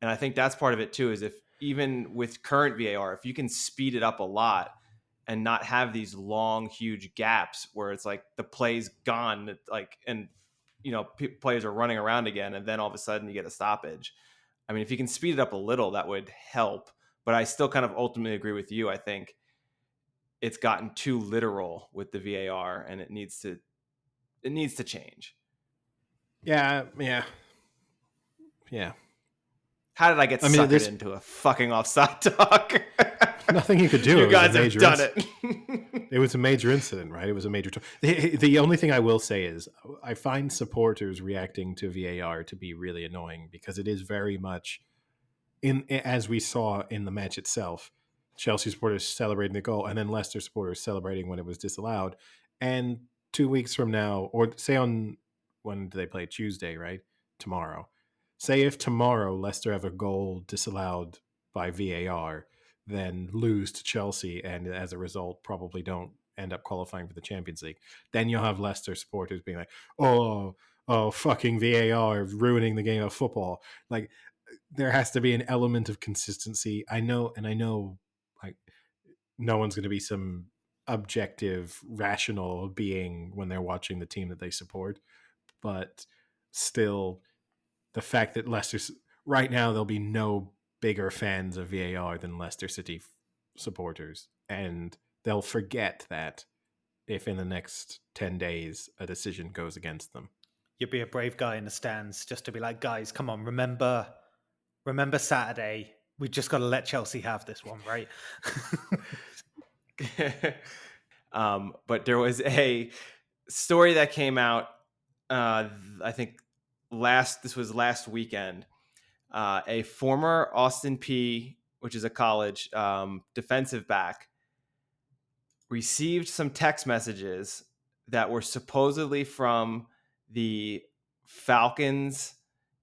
And I think that's part of it too, is if even with current VAR, if you can speed it up a lot and not have these long, huge gaps where it's like the play's gone, like, and you know, p- players are running around again, and then all of a sudden you get a stoppage. I mean, if you can speed it up a little, that would help. But I still kind of ultimately agree with you. I think it's gotten too literal with the VAR, and it needs to it needs to change. Yeah, yeah, yeah. How did I get I mean, suckered into a fucking offside talk? Nothing you could do. You It guys have done inc- it. It was a major incident, right? It was a major. T- the, the only thing I will say is I find supporters reacting to VAR to be really annoying because it is very much in as we saw in the match itself. Chelsea supporters celebrating the goal, and then Leicester supporters celebrating when it was disallowed. And two weeks from now, or say on when do they play Tuesday, right? Tomorrow. Say if tomorrow Leicester have a goal disallowed by VAR, then lose to Chelsea, and as a result, probably don't end up qualifying for the Champions League. Then you'll have Leicester supporters being like, "Oh, oh, fucking VAR ruining the game of football." Like, there has to be an element of consistency. I know, and I know, no one's going to be some objective, rational being when they're watching the team that they support, but still, the fact that Leicester's right now there'll be no bigger fans of VAR than Leicester City f- supporters, and they'll forget that if in the next ten days a decision goes against them. You'd be a brave guy in the stands just to be like, guys, come on, remember, remember Saturday. We just got to let Chelsea have this one, right? um, but there was a story that came out. Uh, I think last this was last weekend. Uh, a former Austin Peay, which is a college um, defensive back, received some text messages that were supposedly from the Falcons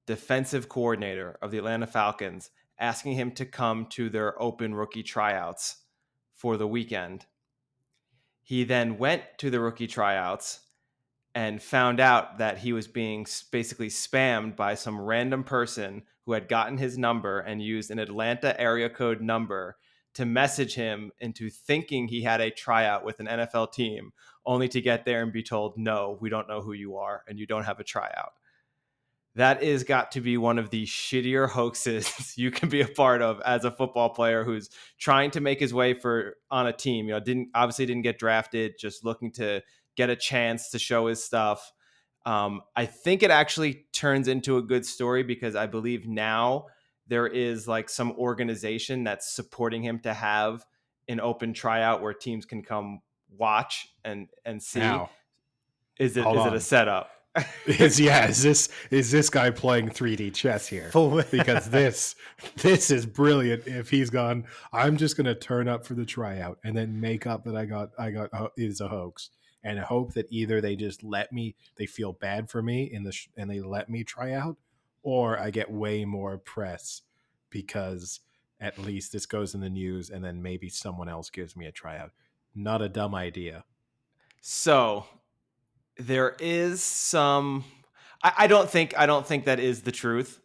defensive coordinator of the Atlanta Falcons asking him to come to their open rookie tryouts for the weekend. He then went to the rookie tryouts and found out that he was being basically spammed by some random person who had gotten his number and used an Atlanta area code number to message him into thinking he had a tryout with an NFL team, only to get there and be told, no, we don't know who you are and you don't have a tryout. That is got to be one of the shittier hoaxes you can be a part of as a football player who's trying to make his way for on a team. You know, didn't obviously didn't get drafted, just looking to get a chance to show his stuff. Um, I think it actually turns into a good story because I believe now there is like some organization that's supporting him to have an open tryout where teams can come watch and and see. Now, Is it is Hold it on. a setup? is yeah, is this is this guy playing 3D chess here? Because this this is brilliant. If he's gone, I'm just gonna turn up for the tryout and then make up that I got I got ho- is a hoax and hope that either they just let me they feel bad for me in the sh- and they let me try out, or I get way more press because at least this goes in the news and then maybe someone else gives me a tryout. Not a dumb idea. So there is some I, I don't think I don't think that is the truth,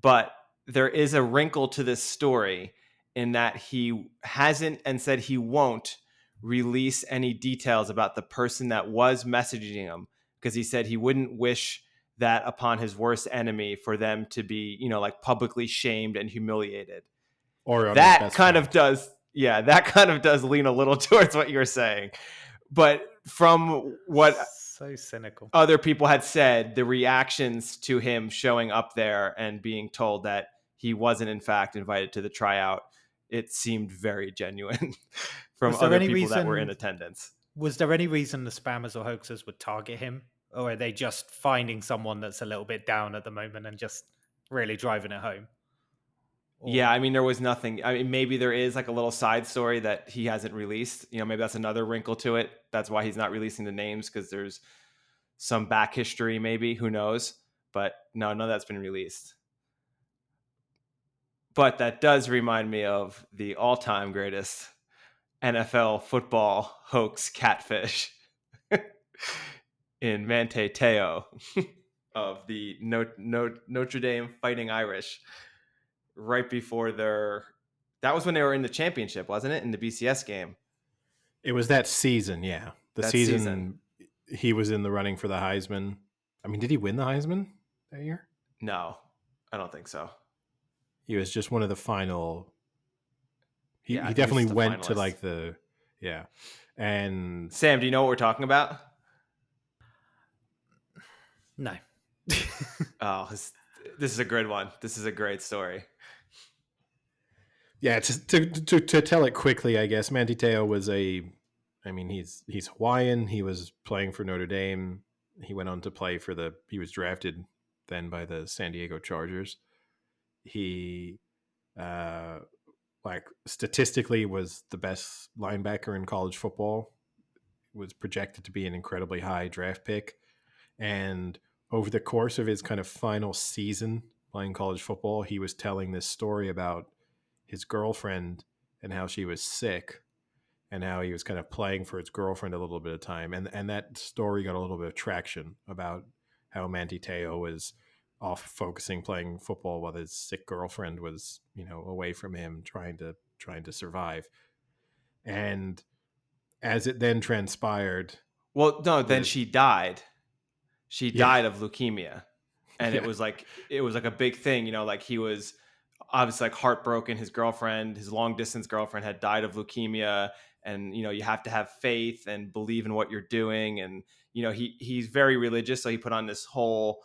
but there is a wrinkle to this story in that he hasn't and said he won't release any details about the person that was messaging him because he said he wouldn't wish that upon his worst enemy for them to be, you know, like publicly shamed and humiliated. Or that best kind of does yeah that kind of does lean a little towards what you're saying. But from what so cynical. other people had said the reactions to him showing up there and being told that he wasn't in fact invited to the tryout it seemed very genuine from other people that were in attendance Was there any reason the spammers or hoaxers would target him? Or are they just finding someone that's a little bit down at the moment and just really driving it home? Yeah, I mean, there was nothing. I mean, maybe there is like a little side story that he hasn't released. You know, maybe that's another wrinkle to it. That's why he's not releasing the names because there's some back history, maybe. Who knows? But no, none of that's been released. But that does remind me of the all time greatest NFL football hoax catfish in Manti Te'o of the Notre Dame Fighting Irish right before their That was when they were in the championship, wasn't it? In the BCS game. It was that season, yeah. The That season, season. he was in the running for the Heisman. I mean, did he win the Heisman that year? No, I don't think so. He was just one of the final. He, Yeah, he think he was definitely the went to like the yeah, and Sam, do you know what we're talking about? No. Oh, this, this is a good one. This is a great story. Yeah. To, to to to tell it quickly, I guess Manti Te'o was a. I mean, he's he's Hawaiian. He was playing for Notre Dame. He went on to play for the. He was drafted then by the San Diego Chargers. He, uh, like statistically, was the best linebacker in college football. Was projected to be an incredibly high draft pick, and over the course of his kind of final season playing college football, he was telling this story about his girlfriend and how she was sick and how he was kind of playing for his girlfriend a little bit of time. And and that story got a little bit of traction about how Manti Te'o was off focusing playing football while his sick girlfriend was, you know, away from him trying to trying to survive. And as it then transpired, Well, no, then Yeah. she died. She Yeah. died of leukemia. And it was like it was like a big thing, you know, like he was obviously like heartbroken. His girlfriend, his long distance girlfriend had died of leukemia and you know, you have to have faith and believe in what you're doing and you know, he he's very religious, so he put on this whole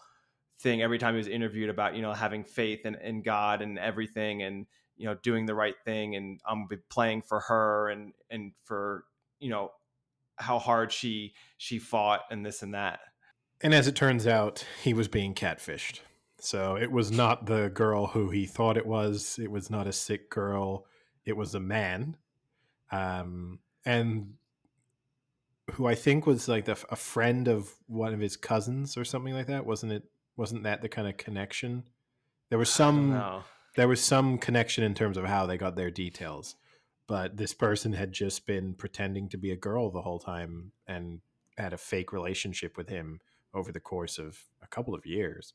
thing every time he was interviewed about, you know, having faith in, in God and everything and you know, doing the right thing and I'm be playing for her and and for, you know, how hard she she fought and this and that. And as it turns out, he was being catfished. So it was not the girl who he thought it was. It was not a sick girl. It was a man, um, and who I think was like the, a friend of one of his cousins or something like that. Wasn't it? Wasn't that the kind of connection? There was some. There was some connection in terms of how they got their details, but this person had just been pretending to be a girl the whole time and had a fake relationship with him over the course of a couple of years.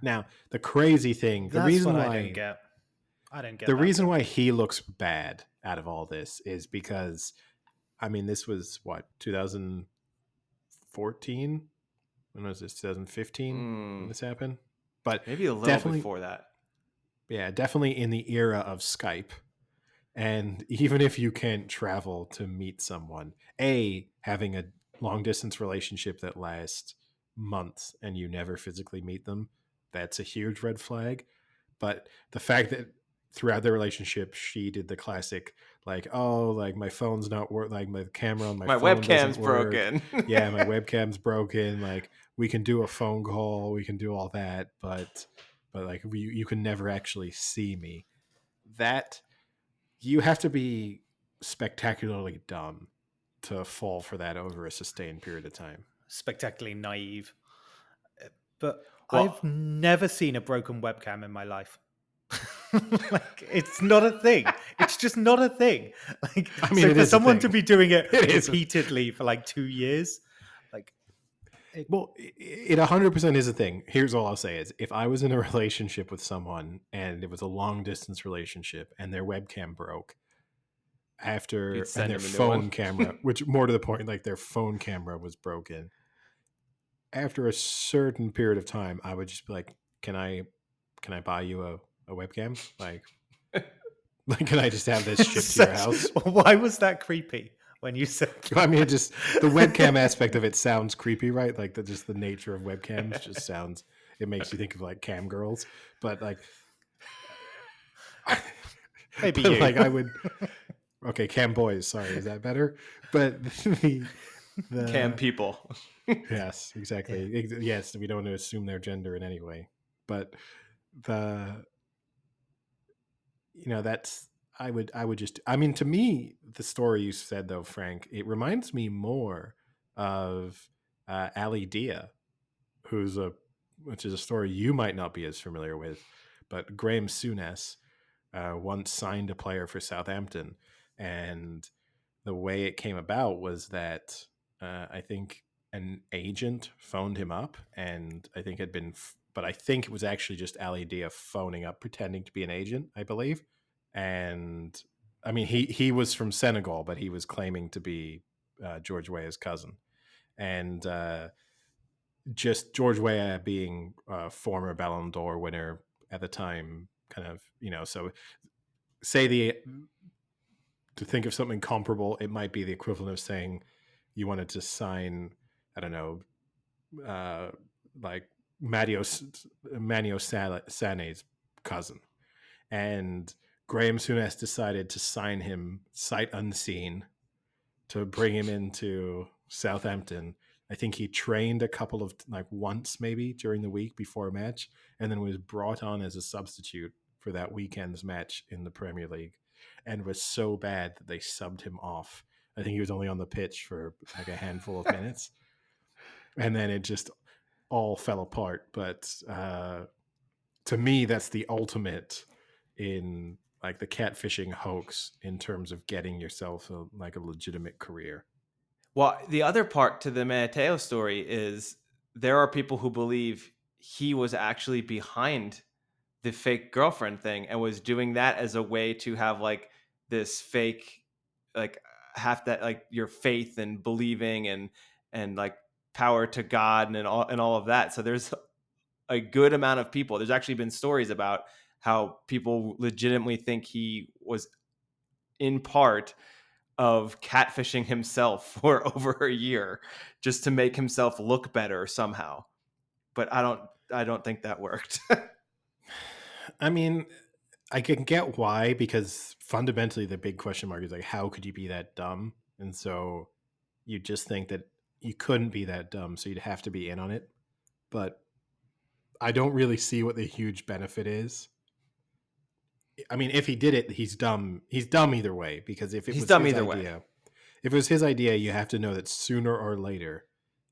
Now, the crazy thing, the That's reason why I don't get. I don't get the reason why he looks bad out of all this is because I mean this was what 2014 when was this 2015 when Mm, this happened but maybe a little before that. yeah, definitely in the era of Skype. And even if you can't travel to meet someone, A, having a long distance relationship that lasts months and you never physically meet them, that's a huge red flag. But the fact that throughout the relationship, she did the classic, like, oh, like my phone's not work, like my camera on my, My, phone webcam's broken. yeah, my webcam's broken. Like we can do a phone call, we can do all that, but but like we, you can never actually see me. That you have to be spectacularly dumb to fall for that over a sustained period of time. spectacularly naive. Uh, But Well- I've never seen a broken webcam in my life. like it's not a thing. It's just not a thing. Like I mean, so for someone to be doing it, It is a- repeatedly for like two years, like Well, it a hundred percent is a thing. Here's all I'll say: is if I was in a relationship with someone and it was a long distance relationship and their webcam broke after and their them a new phone camera, which more to the point, like their phone camera was broken. After a certain period of time, I would just be like, "Can I, can I buy you a, a webcam? Like, like, can I just have this shipped to your house?" Why was that creepy when you said? I mean, just the webcam aspect of it sounds creepy, right? Like the just the nature of webcams just sounds. It makes you think of like cam girls, but like Maybe but, you. like I would. Okay, cam boys. Sorry, is that better? But the, the Cam people. Yes, exactly. Ex- Yes, we don't want to assume their gender in any way, but the you know that's I would I would just I mean to me the story you said though Frank it reminds me more of uh, Ali Dia, who's a which is a story you might not be as familiar with, but Graham Souness uh, once signed a player for Southampton, and the way it came about was that uh, I think an agent phoned him up, and I think had been, f- but I think it was actually just Ali Dia phoning up, pretending to be an agent, I believe, and I mean he he was from Senegal, but he was claiming to be uh, George Weah's cousin, and uh, just George Weah being a former Ballon d'Or winner at the time, kind of you know. So say the to think of something comparable, it might be the equivalent of saying you wanted to sign, I don't know, uh, like Mario Manio Sané's cousin, and Graham Souness decided to sign him sight unseen to bring him into Southampton. I think he trained a couple of like once maybe during the week before a match, and then was brought on as a substitute for that weekend's match in the Premier League, and was so bad that they subbed him off. I think he was only on the pitch for like a handful of minutes, and then it just all fell apart. But uh, to me, that's the ultimate in like the catfishing hoax in terms of getting yourself a, like a legitimate career. Well, the other part to the Manti Te'o story is there are people who believe he was actually behind the fake girlfriend thing and was doing that as a way to have like this fake like have that like your faith and believing and and like power to God and all and all of that. So there's a good amount of people. There's actually been stories about how people legitimately think he was in part of catfishing himself for over a year just to make himself look better somehow. But I don't I don't think that worked. I mean, I can get why because fundamentally the big question mark is like how could you be that dumb? And so you just think that you couldn't be that dumb, so you'd have to be in on it. But I don't really see what the huge benefit is I mean, if he did it, he's dumb. He's dumb either way because if it he's was dumb his either idea, way. if it was his idea, you have to know that sooner or later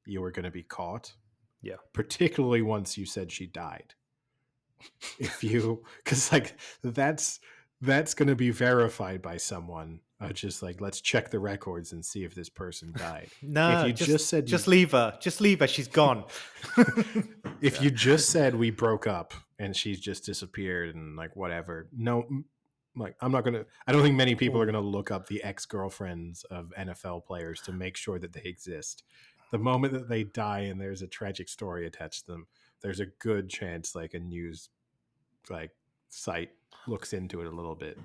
you were going to be caught. Yeah. Particularly once you said she died. if you, because like that's that's going to be verified by someone. Uh, just like let's check the records and see if this person died. No, if you just, just said just you- leave her. Just leave her. She's gone. if you just said we broke up and she's just disappeared and like whatever no like i'm not gonna i don't think many people are gonna look up the ex-girlfriends of nfl players to make sure that they exist the moment that they die and there's a tragic story attached to them there's a good chance like a news like site looks into it a little bit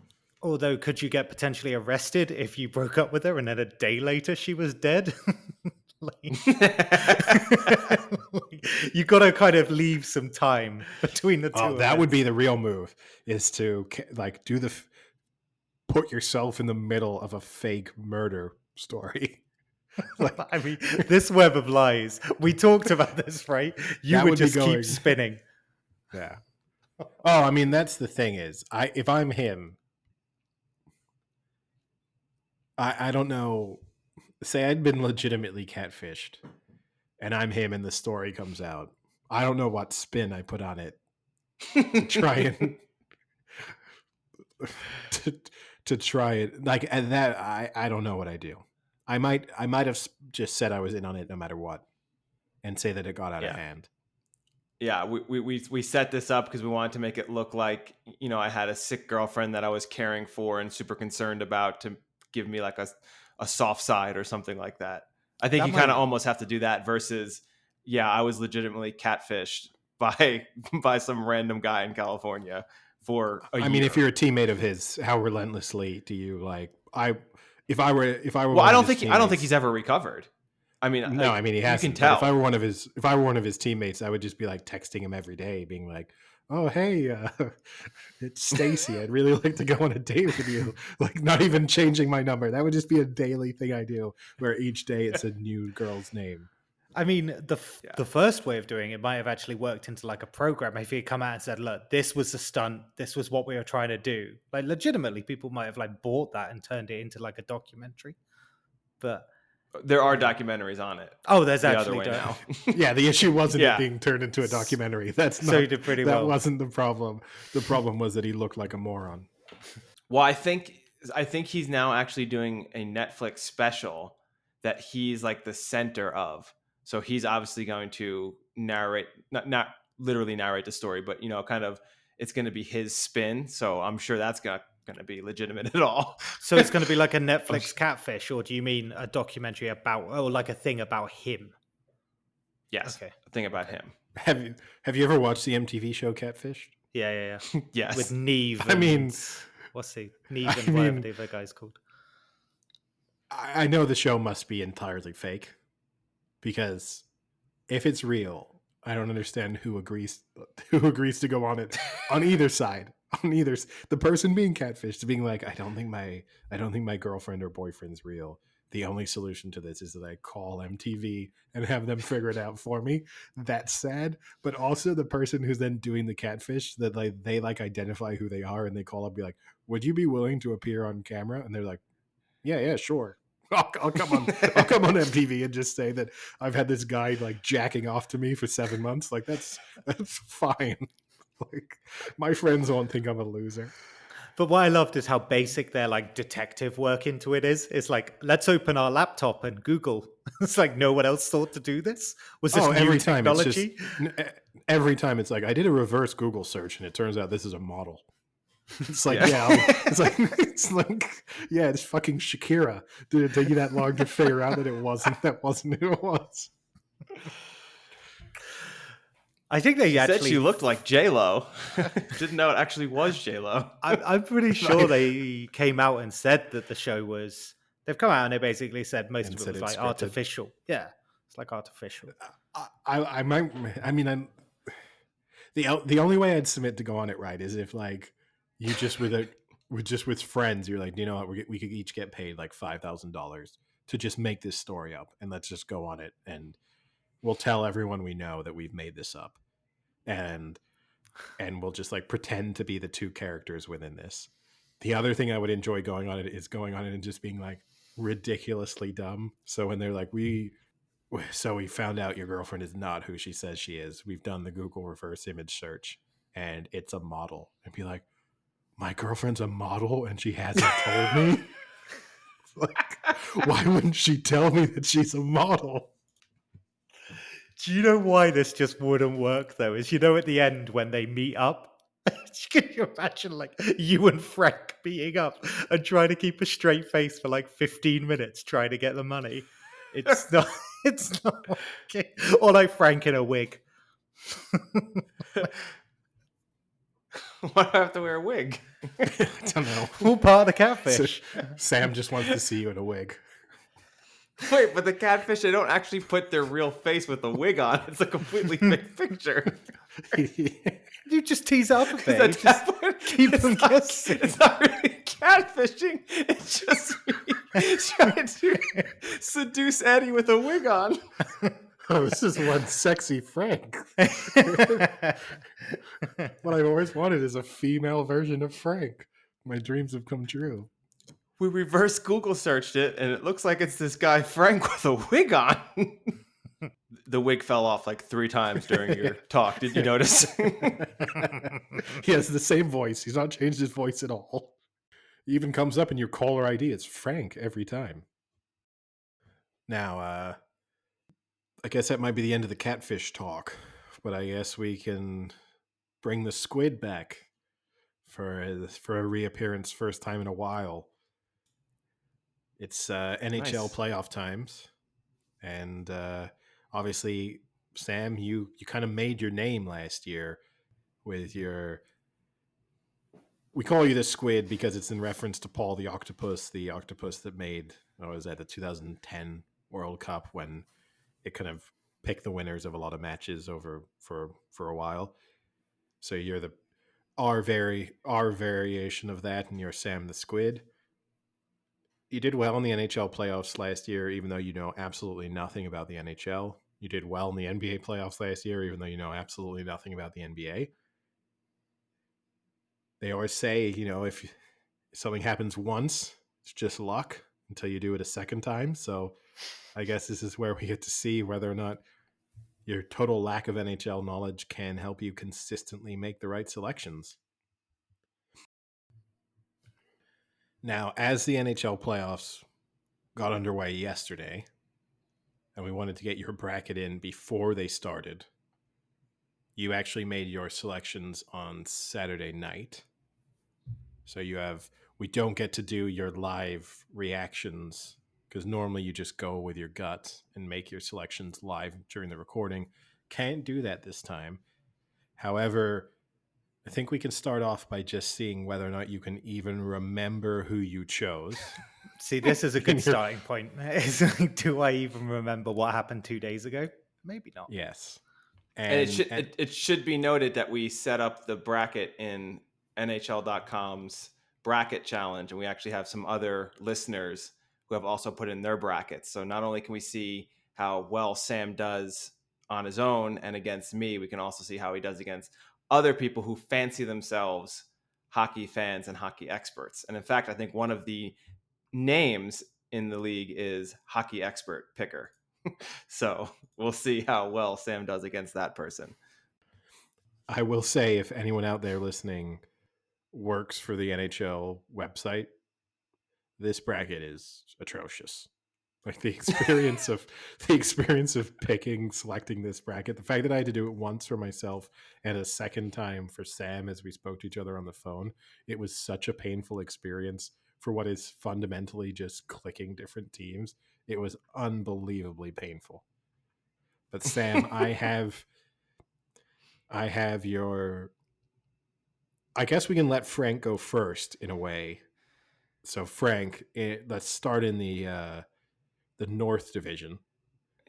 Although, could you get potentially arrested if you broke up with her and then a day later she was dead? like, you got to kind of leave some time between the oh, two. oh that would be the real move is to like do the put yourself in the middle of a fake murder story like I mean, this web of lies. We talked about this, right? You would would just going- keep spinning. Yeah. Oh, I mean that's the thing is I if I'm him, I I don't know. Say I'd been legitimately catfished, and I'm him, and the story comes out. I don't know what spin I put on it to try and to to try it like and that I I don't know what I do. I might I might have just said I was in on it no matter what, and say that it got out Yeah. of hand. yeah, we, we we we set this up because we wanted to make it look like you know I had a sick girlfriend that I was caring for and super concerned about to give me like a a soft side or something like that. I think That you kind of almost have to do that versus yeah, I was legitimately catfished by by some random guy in California for a I mean, if you're a teammate of his, how relentlessly do you like? I if I were if I were well, one I don't think I don't think he's ever recovered. I mean, No, I mean he has. you can If. I were one of his, if I were one of his teammates, I would just be like texting him every day, being like, "Oh, hey, uh, it's Stacy. I'd really like to go on a date with you." Like, not even changing my number. That would just be a daily thing I do, where each day it's a new girl's name. I mean, the f- Yeah. the first way of doing it might have actually worked into like a program. If he had come out and said, "Look, this was a stunt. This was what we were trying to do," like legitimately, people might have like bought that and turned it into like a documentary. But there are documentaries on it. oh, that's The other actually way doc- now. Yeah, the issue wasn't Yeah. it being turned into a documentary. That's not. so he did pretty that well. wasn't the problem. The problem was that he looked like a moron. Well, I think I think he's now actually doing a Netflix special that he's like the center of. So he's obviously going to narrate not not literally narrate the story, but you know, kind of it's going to be his spin. So I'm sure that's going to going to be legitimate at all. So it's going to be like a Netflix catfish, or do you mean a documentary about, or like a thing about him? Yes. Okay. A thing about him. Have you have you ever watched the MTV show Catfish? Yeah, yeah, yeah. Yes. With Nev. I mean- what's he? Nev I and whatever mean- the other guy's called. I I know the show must be entirely fake because if it's real, I don't understand who agrees who agrees to go on it on either side. On either the person being catfished being like, I don't think my I don't think my girlfriend or boyfriend's real. The only solution to this is that I call MTV and have them figure it out for me. That's sad. But also the person who's then doing the catfish that like they like identify who they are and they call up be like, Would you be willing to appear on camera? And they're like, Yeah, yeah, sure. I'll, I'll come on. I'll come on MTV and just say that I've had this guy like jacking off to me for seven months. Like that's that's fine. Like my friends won't think I'm a loser. But what I loved is how basic their like detective work into it is. It's like, let's open our laptop and Google. it's like no one else thought to do this. Was this Oh, new every time it's technology? just every time it's like I did a reverse Google search and it turns out this is a model. It's like Yeah. yeah, it's like it's like yeah, it's fucking Shakira. Did it take you that long to figure out that it wasn't that wasn't who it was? I think they She actually. said she looked like J Lo. Didn't know it actually was J Lo. I'm, I'm pretty sure they came out and said that the show was. They've come out and they basically said most And of it was like scripted. artificial. Yeah, it's like artificial. Uh, I, I I might I mean I'm the the only way I'd submit to go on it right is if like you just with a with just with friends you're like you know what we we could each get paid like five thousand dollars to just make this story up and let's just go on it and we'll tell everyone we know that we've made this up and and we'll just like pretend to be the two characters within this. The other thing I would enjoy going on it is going on it and just being like ridiculously dumb. So when they're like we so we found out your girlfriend is not who she says she is. We've done the Google reverse image search and it's a model. And be like, my girlfriend's a model and she hasn't told me. like, why wouldn't she tell me that she's a model? Do you know why this just wouldn't work though? Is you know at the end when they meet up, can you imagine like you and Frank meeting up and trying to keep a straight face for like 15 minutes trying to get the money? It's not. It's not working. Or like Frank in a wig. Why do I have to wear a wig? I don't know. All part of the catfish. Sam just wants to see you in a wig. Wait, but the catfish, they don't actually put their real face with a wig on. It's a completely fake picture. you just tease bit. At You just- point, keep them not- guessing. It's not really catfishing. It's just me trying to seduce Eddie with a wig on. oh, this is one sexy Frank. What I've always wanted is a female version of Frank. My dreams have come true. We reverse Google searched it, and it looks like it's this guy Frank with a wig on. the wig fell off like three times during your talk. Did you notice? he has the same voice. He's not changed his voice at all. He even comes up in your caller ID. It's Frank every time. Now, uh, I guess that might be the end of the catfish talk, but I guess we can bring the squid back for a, for a reappearance, first time in a while. It's uh, NHL Nice. playoff times, and uh, obviously, Sam, you you kind of made your name last year with your. We call you the squid because it's in reference to Paul the octopus, the octopus that made. Oh, was that the 2010 World Cup when it kind of picked the winners of a lot of matches over for for a while. So you're the our very our variation of that, and you're Sam the Squid. You did well in the NHL playoffs last year, even though you know absolutely nothing about the NHL. You did well in the NBA playoffs last year, even though you know absolutely nothing about the NBA. They always say, you know, if something happens once, it's just luck until you do it a second time. So I guess this is where we get to see whether or not your total lack of NHL knowledge can help you consistently make the right selections. Now, as the NHL playoffs got underway yesterday, and we wanted to get your bracket in before they started, you actually made your selections on Saturday night. So you have we don't get to do your live reactions because normally you just go with your gut and make your selections live during the recording. Can't do that this time. However, I think we can start off by just seeing whether or not you can even remember who you chose. See, this is a good starting point. It's like, do I even remember what happened two days ago? Maybe not. yes. And, it should and- it, it should be noted that we set up the bracket in NHL.com's bracket challenge, and we actually have some other listeners who have also put in their brackets. So not only can we see how well Sam does on his own and against me, we can also see how he does against other people who fancy themselves hockey fans and hockey experts. And in fact, I think one of the names in the league is hockey expert picker. so we'll see how well Sam does against that person. I will say, if anyone out there listening works for the NHL website, this bracket is atrocious. Like the experience of the experience of picking, selecting this bracket, the fact that I had to do it once for myself and a second time for Sam as we spoke to each other on the phone, it was such a painful experience for what is fundamentally just clicking different teams. It was unbelievably painful. But Sam, I have I have your. I guess we can let Frank go first in a way. So Frank, eh, let's start in the uh, the North Division.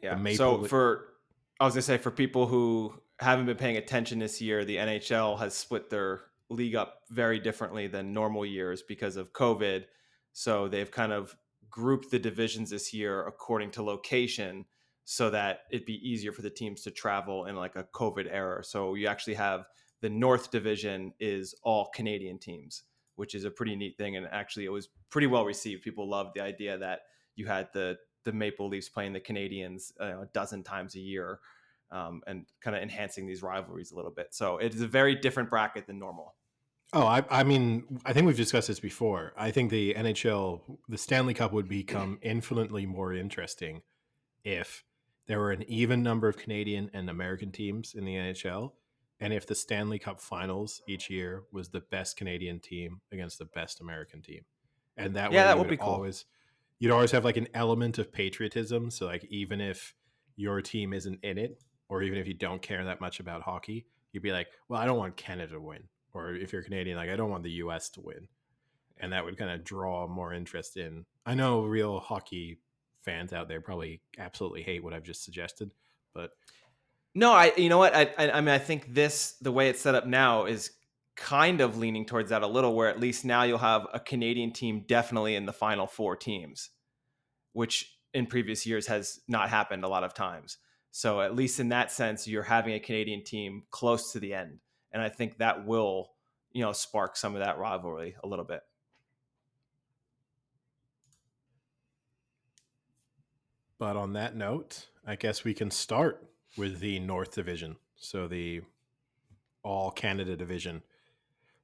Yeah. So Leaf- for I was gonna say for people who haven't been paying attention this year, the NHL has split their league up very differently than normal years because of COVID. So they've kind of grouped the divisions this year according to location so that it'd be easier for the teams to travel in like a COVID era. So you actually have the North Division is all Canadian teams, which is a pretty neat thing. And actually, it was pretty well received. People loved the idea that you had the the Maple Leafs playing the Canadiens uh, a dozen times a year, um, and kind of enhancing these rivalries a little bit. So it is a very different bracket than normal. Oh, I, I mean, I think we've discussed this before. I think the NHL, the Stanley Cup would become infinitely more interesting if there were an even number of Canadian and American teams in the NHL, and if the Stanley Cup Finals each year was the best Canadian team against the best American team, and that Yeah, way that would be cool. Always, you'd always have like an element of patriotism. So like even if your team isn't in it, or even if you don't care that much about hockey, you'd be like, well, I don't want Canada to win, or if you're Canadian, like I don't want the U.S. to win, and that would kind of draw more interest in. I know real hockey fans out there probably absolutely hate what I've just suggested, but No, I you know what I, I I mean I think this the way it's set up now is kind of leaning towards that a little where at least now you'll have a Canadian team definitely in the final four teams, which in previous years has not happened a lot of times. So at least in that sense, you're having a Canadian team close to the end, and I think that will you know spark some of that rivalry a little bit. But on that note, I guess we can start with the North Division. So the All Canada Division.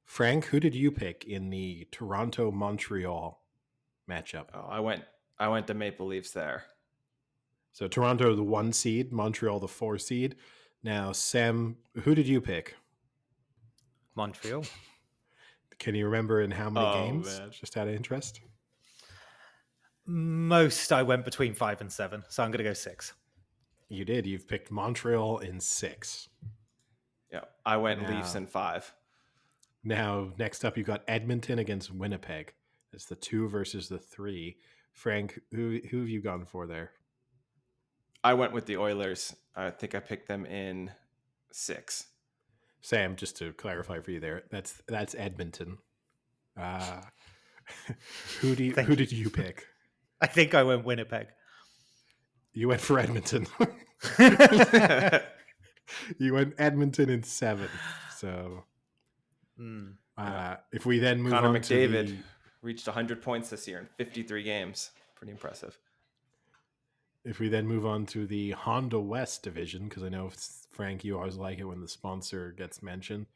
Frank, who did you pick in the Toronto Montreal matchup? Oh, I went I went to Maple Leafs there. So Toronto the one seed, Montreal the four seed. Now, Sam, who did you pick? Montreal. Can you remember in how many Oh, games? man. Just out of interest. Most I went between five and seven, so I'm going to go six. You did. You've picked Montreal in six. Yeah, I went Leafs in five. Now, next up, you've got Edmonton against Winnipeg. It's the two versus the three. Frank, who who have you gone for there? I went with the Oilers. I think I picked them in six. Sam, just to clarify for you there, that's that's Edmonton. Uh, who do you, who did you pick? I think I went Winnipeg. You went for Edmonton. you went Edmonton in seven. So Mm. uh, if we then move Connor on McDavid to the, reached 100 points this year in 53 games. Pretty impressive. if we then move on to the Honda West division, because I know Frank, you always like it when the sponsor gets mentioned.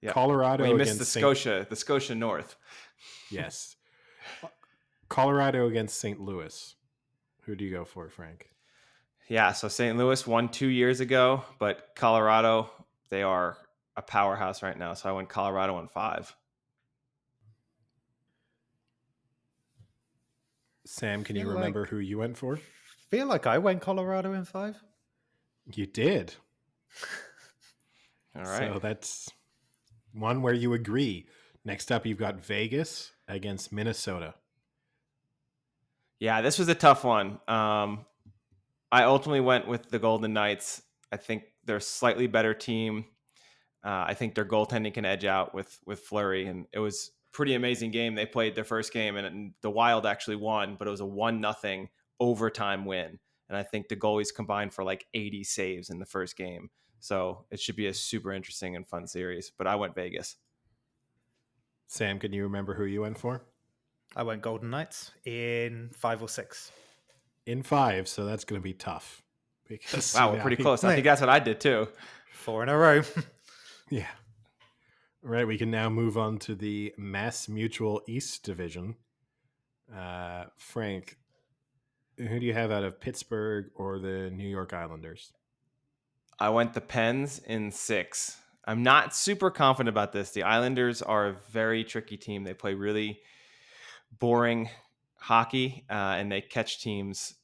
Yeah. Colorado Well, missed against the Saint- Scotia, the Scotia North. Yes. Colorado against St. Louis. Who do you go for, Frank? Yeah, so St. Louis won two years ago, but Colorado, they are a powerhouse right now. So I went Colorado in five. Sam, can you remember like, who you went for? Feel like I went Colorado in five. You did. All right. So that's one where you agree. Next up, you've got Vegas against Minnesota. Yeah, this was a tough one. Um, I ultimately went with the Golden Knights. I think they're a slightly better team. Uh, I think their goaltending can edge out with with Fleury, and it was a pretty amazing game. They played their first game, and, and the Wild actually won, but it was a one nothing overtime win. And I think the goalies combined for like 80 saves in the first game. So it should be a super interesting and fun series. But I went Vegas. Sam, can you remember who you went for? I went Golden Knights in five or six. In five, so that's going to be tough. Because Wow, we're yeah, pretty close. I think that's what I did too. Four in a row. Yeah. All right, we can now move on to the Mass Mutual East Division. Uh, Frank, who do you have out of Pittsburgh or the New York Islanders? I went the Pens in six. I'm not super confident about this. The Islanders are a very tricky team. They play really boring hockey uh, and they catch teams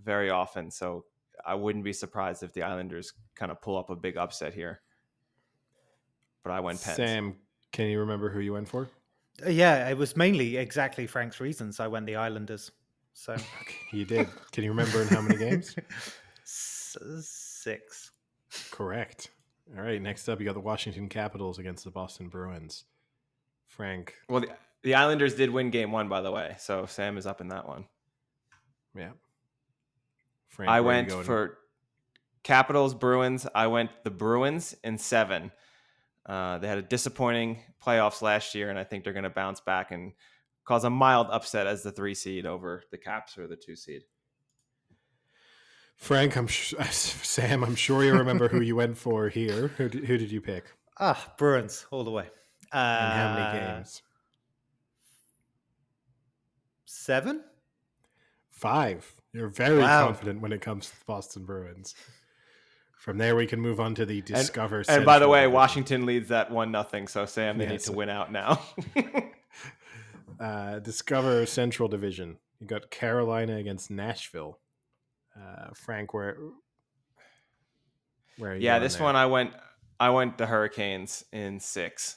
very often. So I wouldn't be surprised if the Islanders kind of pull up a big upset here. But I went Pens. Sam, can you remember who you went for? Uh, yeah, it was mainly exactly Frank's reasons. I went the Islanders. So you did. Can you remember in how many games? S- six. Correct. All right, next up, you got the Washington Capitals against the Boston Bruins. Frank, Well, the, the Islanders did win game one, by the way. So Sam is up in that one. yeah. Frank, I where are you went for Capitals Bruins. I went the Bruins in seven. Uh, they had a disappointing playoffs last year, and I think they're going to bounce back and cause a mild upset as the three seed over the Caps or the two seed. Frank, I'm sh- Sam. I'm sure you remember who you went for here. Who did, who did you pick? Ah, Bruins all the way. Uh, And how many games? Seven. Five. You're very Wow. confident when it comes to the Boston Bruins. From there, we can move on to the Discover. And by the way, Division. Washington leads that one nothing. So Sam, they need to win out now. uh, Discover Central Division. You got Carolina against Nashville. Uh, Frank, where? Where? Are you yeah, this there? one I went. I went the Hurricanes in six.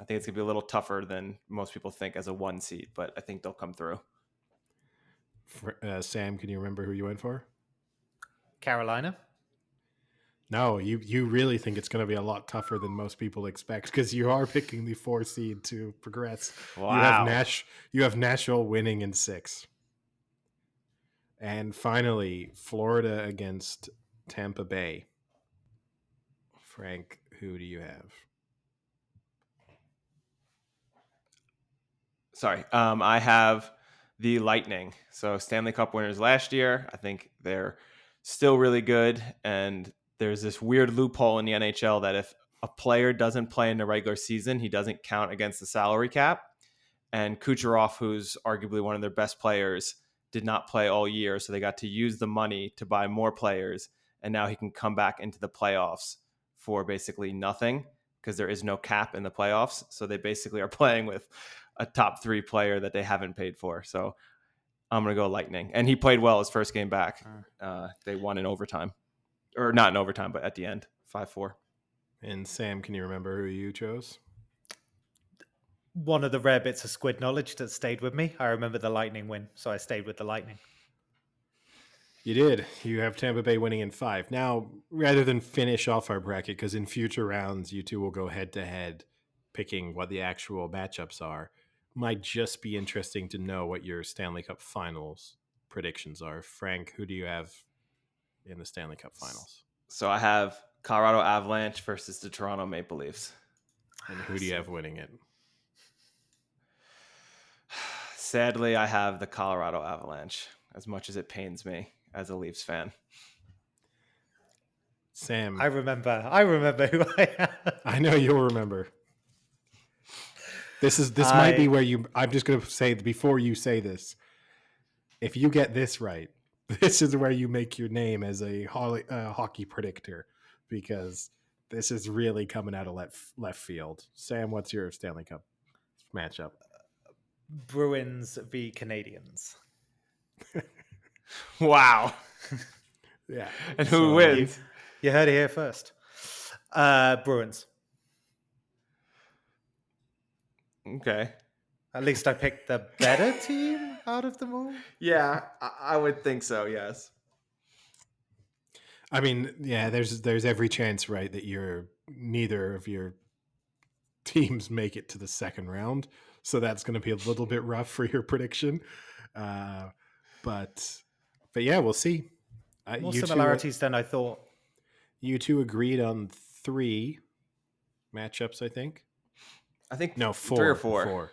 I think it's gonna be a little tougher than most people think as a one seed, but I think they'll come through. Fr- Uh, Sam, can you remember who you went for? Carolina. No, you you really think it's going to be a lot tougher than most people expect because you are picking the four seed to progress. You have Nash. You have Nashville winning in six. And finally, Florida against Tampa Bay. Frank, who do you have? sorry. Um, I have the Lightning. So Stanley Cup winners last year. I think they're still really good. And there's this weird loophole in the NHL that if a player doesn't play in the regular season, he doesn't count against the salary cap. And Kucherov, who's arguably one of their best players, did not play all year. So they got to use the money to buy more players. And now he can come back into the playoffs for basically nothing because there is no cap in the playoffs. So they basically are playing with a top three player that they haven't paid for. So I'm gonna go Lightning, and he played well his first game back. Uh, they won in overtime, or not in overtime, but at the end, five four. And Sam, can you remember who you chose? One of the rare bits of squid knowledge that stayed with me. I remember the Lightning win, so I stayed with the Lightning. You did. You have Tampa Bay winning in five. Now, rather than finish off our bracket, because in future rounds you two will go head to head, picking what the actual matchups are, might just be interesting to know what your Stanley Cup Finals predictions are. Frank, who do you have in the Stanley Cup Finals, So I have Colorado Avalanche versus the Toronto Maple Leafs. and who do you have winning it? Sadly, I have the Colorado Avalanche. As much as it pains me as a Leafs fan, Sam, I remember. I remember who I am. I know you'll remember. This is this might be where you. I'm just going to say before you say this. If you get this right, this is where you make your name as a holly, uh, hockey predictor because this is really coming out of left left field. Sam, what's your Stanley Cup matchup? Bruins v Canadiens. Wow. Yeah. And who So, wins? You heard it here first. Uh, Bruins. Okay. At least I picked the better team out of them all. Yeah, I, I would think so. Yes. I mean, yeah, there's there's every chance, right, that you're neither of your teams make it to the second round. So that's going to be a little bit rough for your prediction. Uh, but but yeah, we'll see. Uh, More you two- similarities than I thought. you two agreed on three matchups, I think. I think No, four. three or four. Four.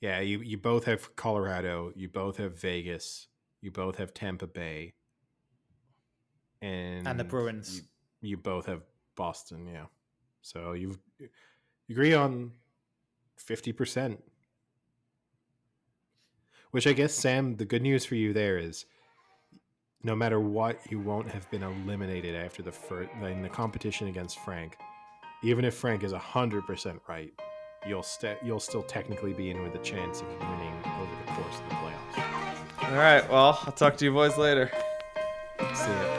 Yeah, you you both have Colorado. You both have Vegas. You both have Tampa Bay. And And the Bruins. You, you both have Boston. Yeah. So you've you agree on fifty percent. Which I guess, Sam, the good news for you there is, no matter what, you won't have been eliminated after the first in the competition against Frank. Even if Frank is hundred percent right, you'll st- you'll still technically be in with a chance of winning over the course of the playoffs. All right. Well, I'll talk to you boys later. See ya.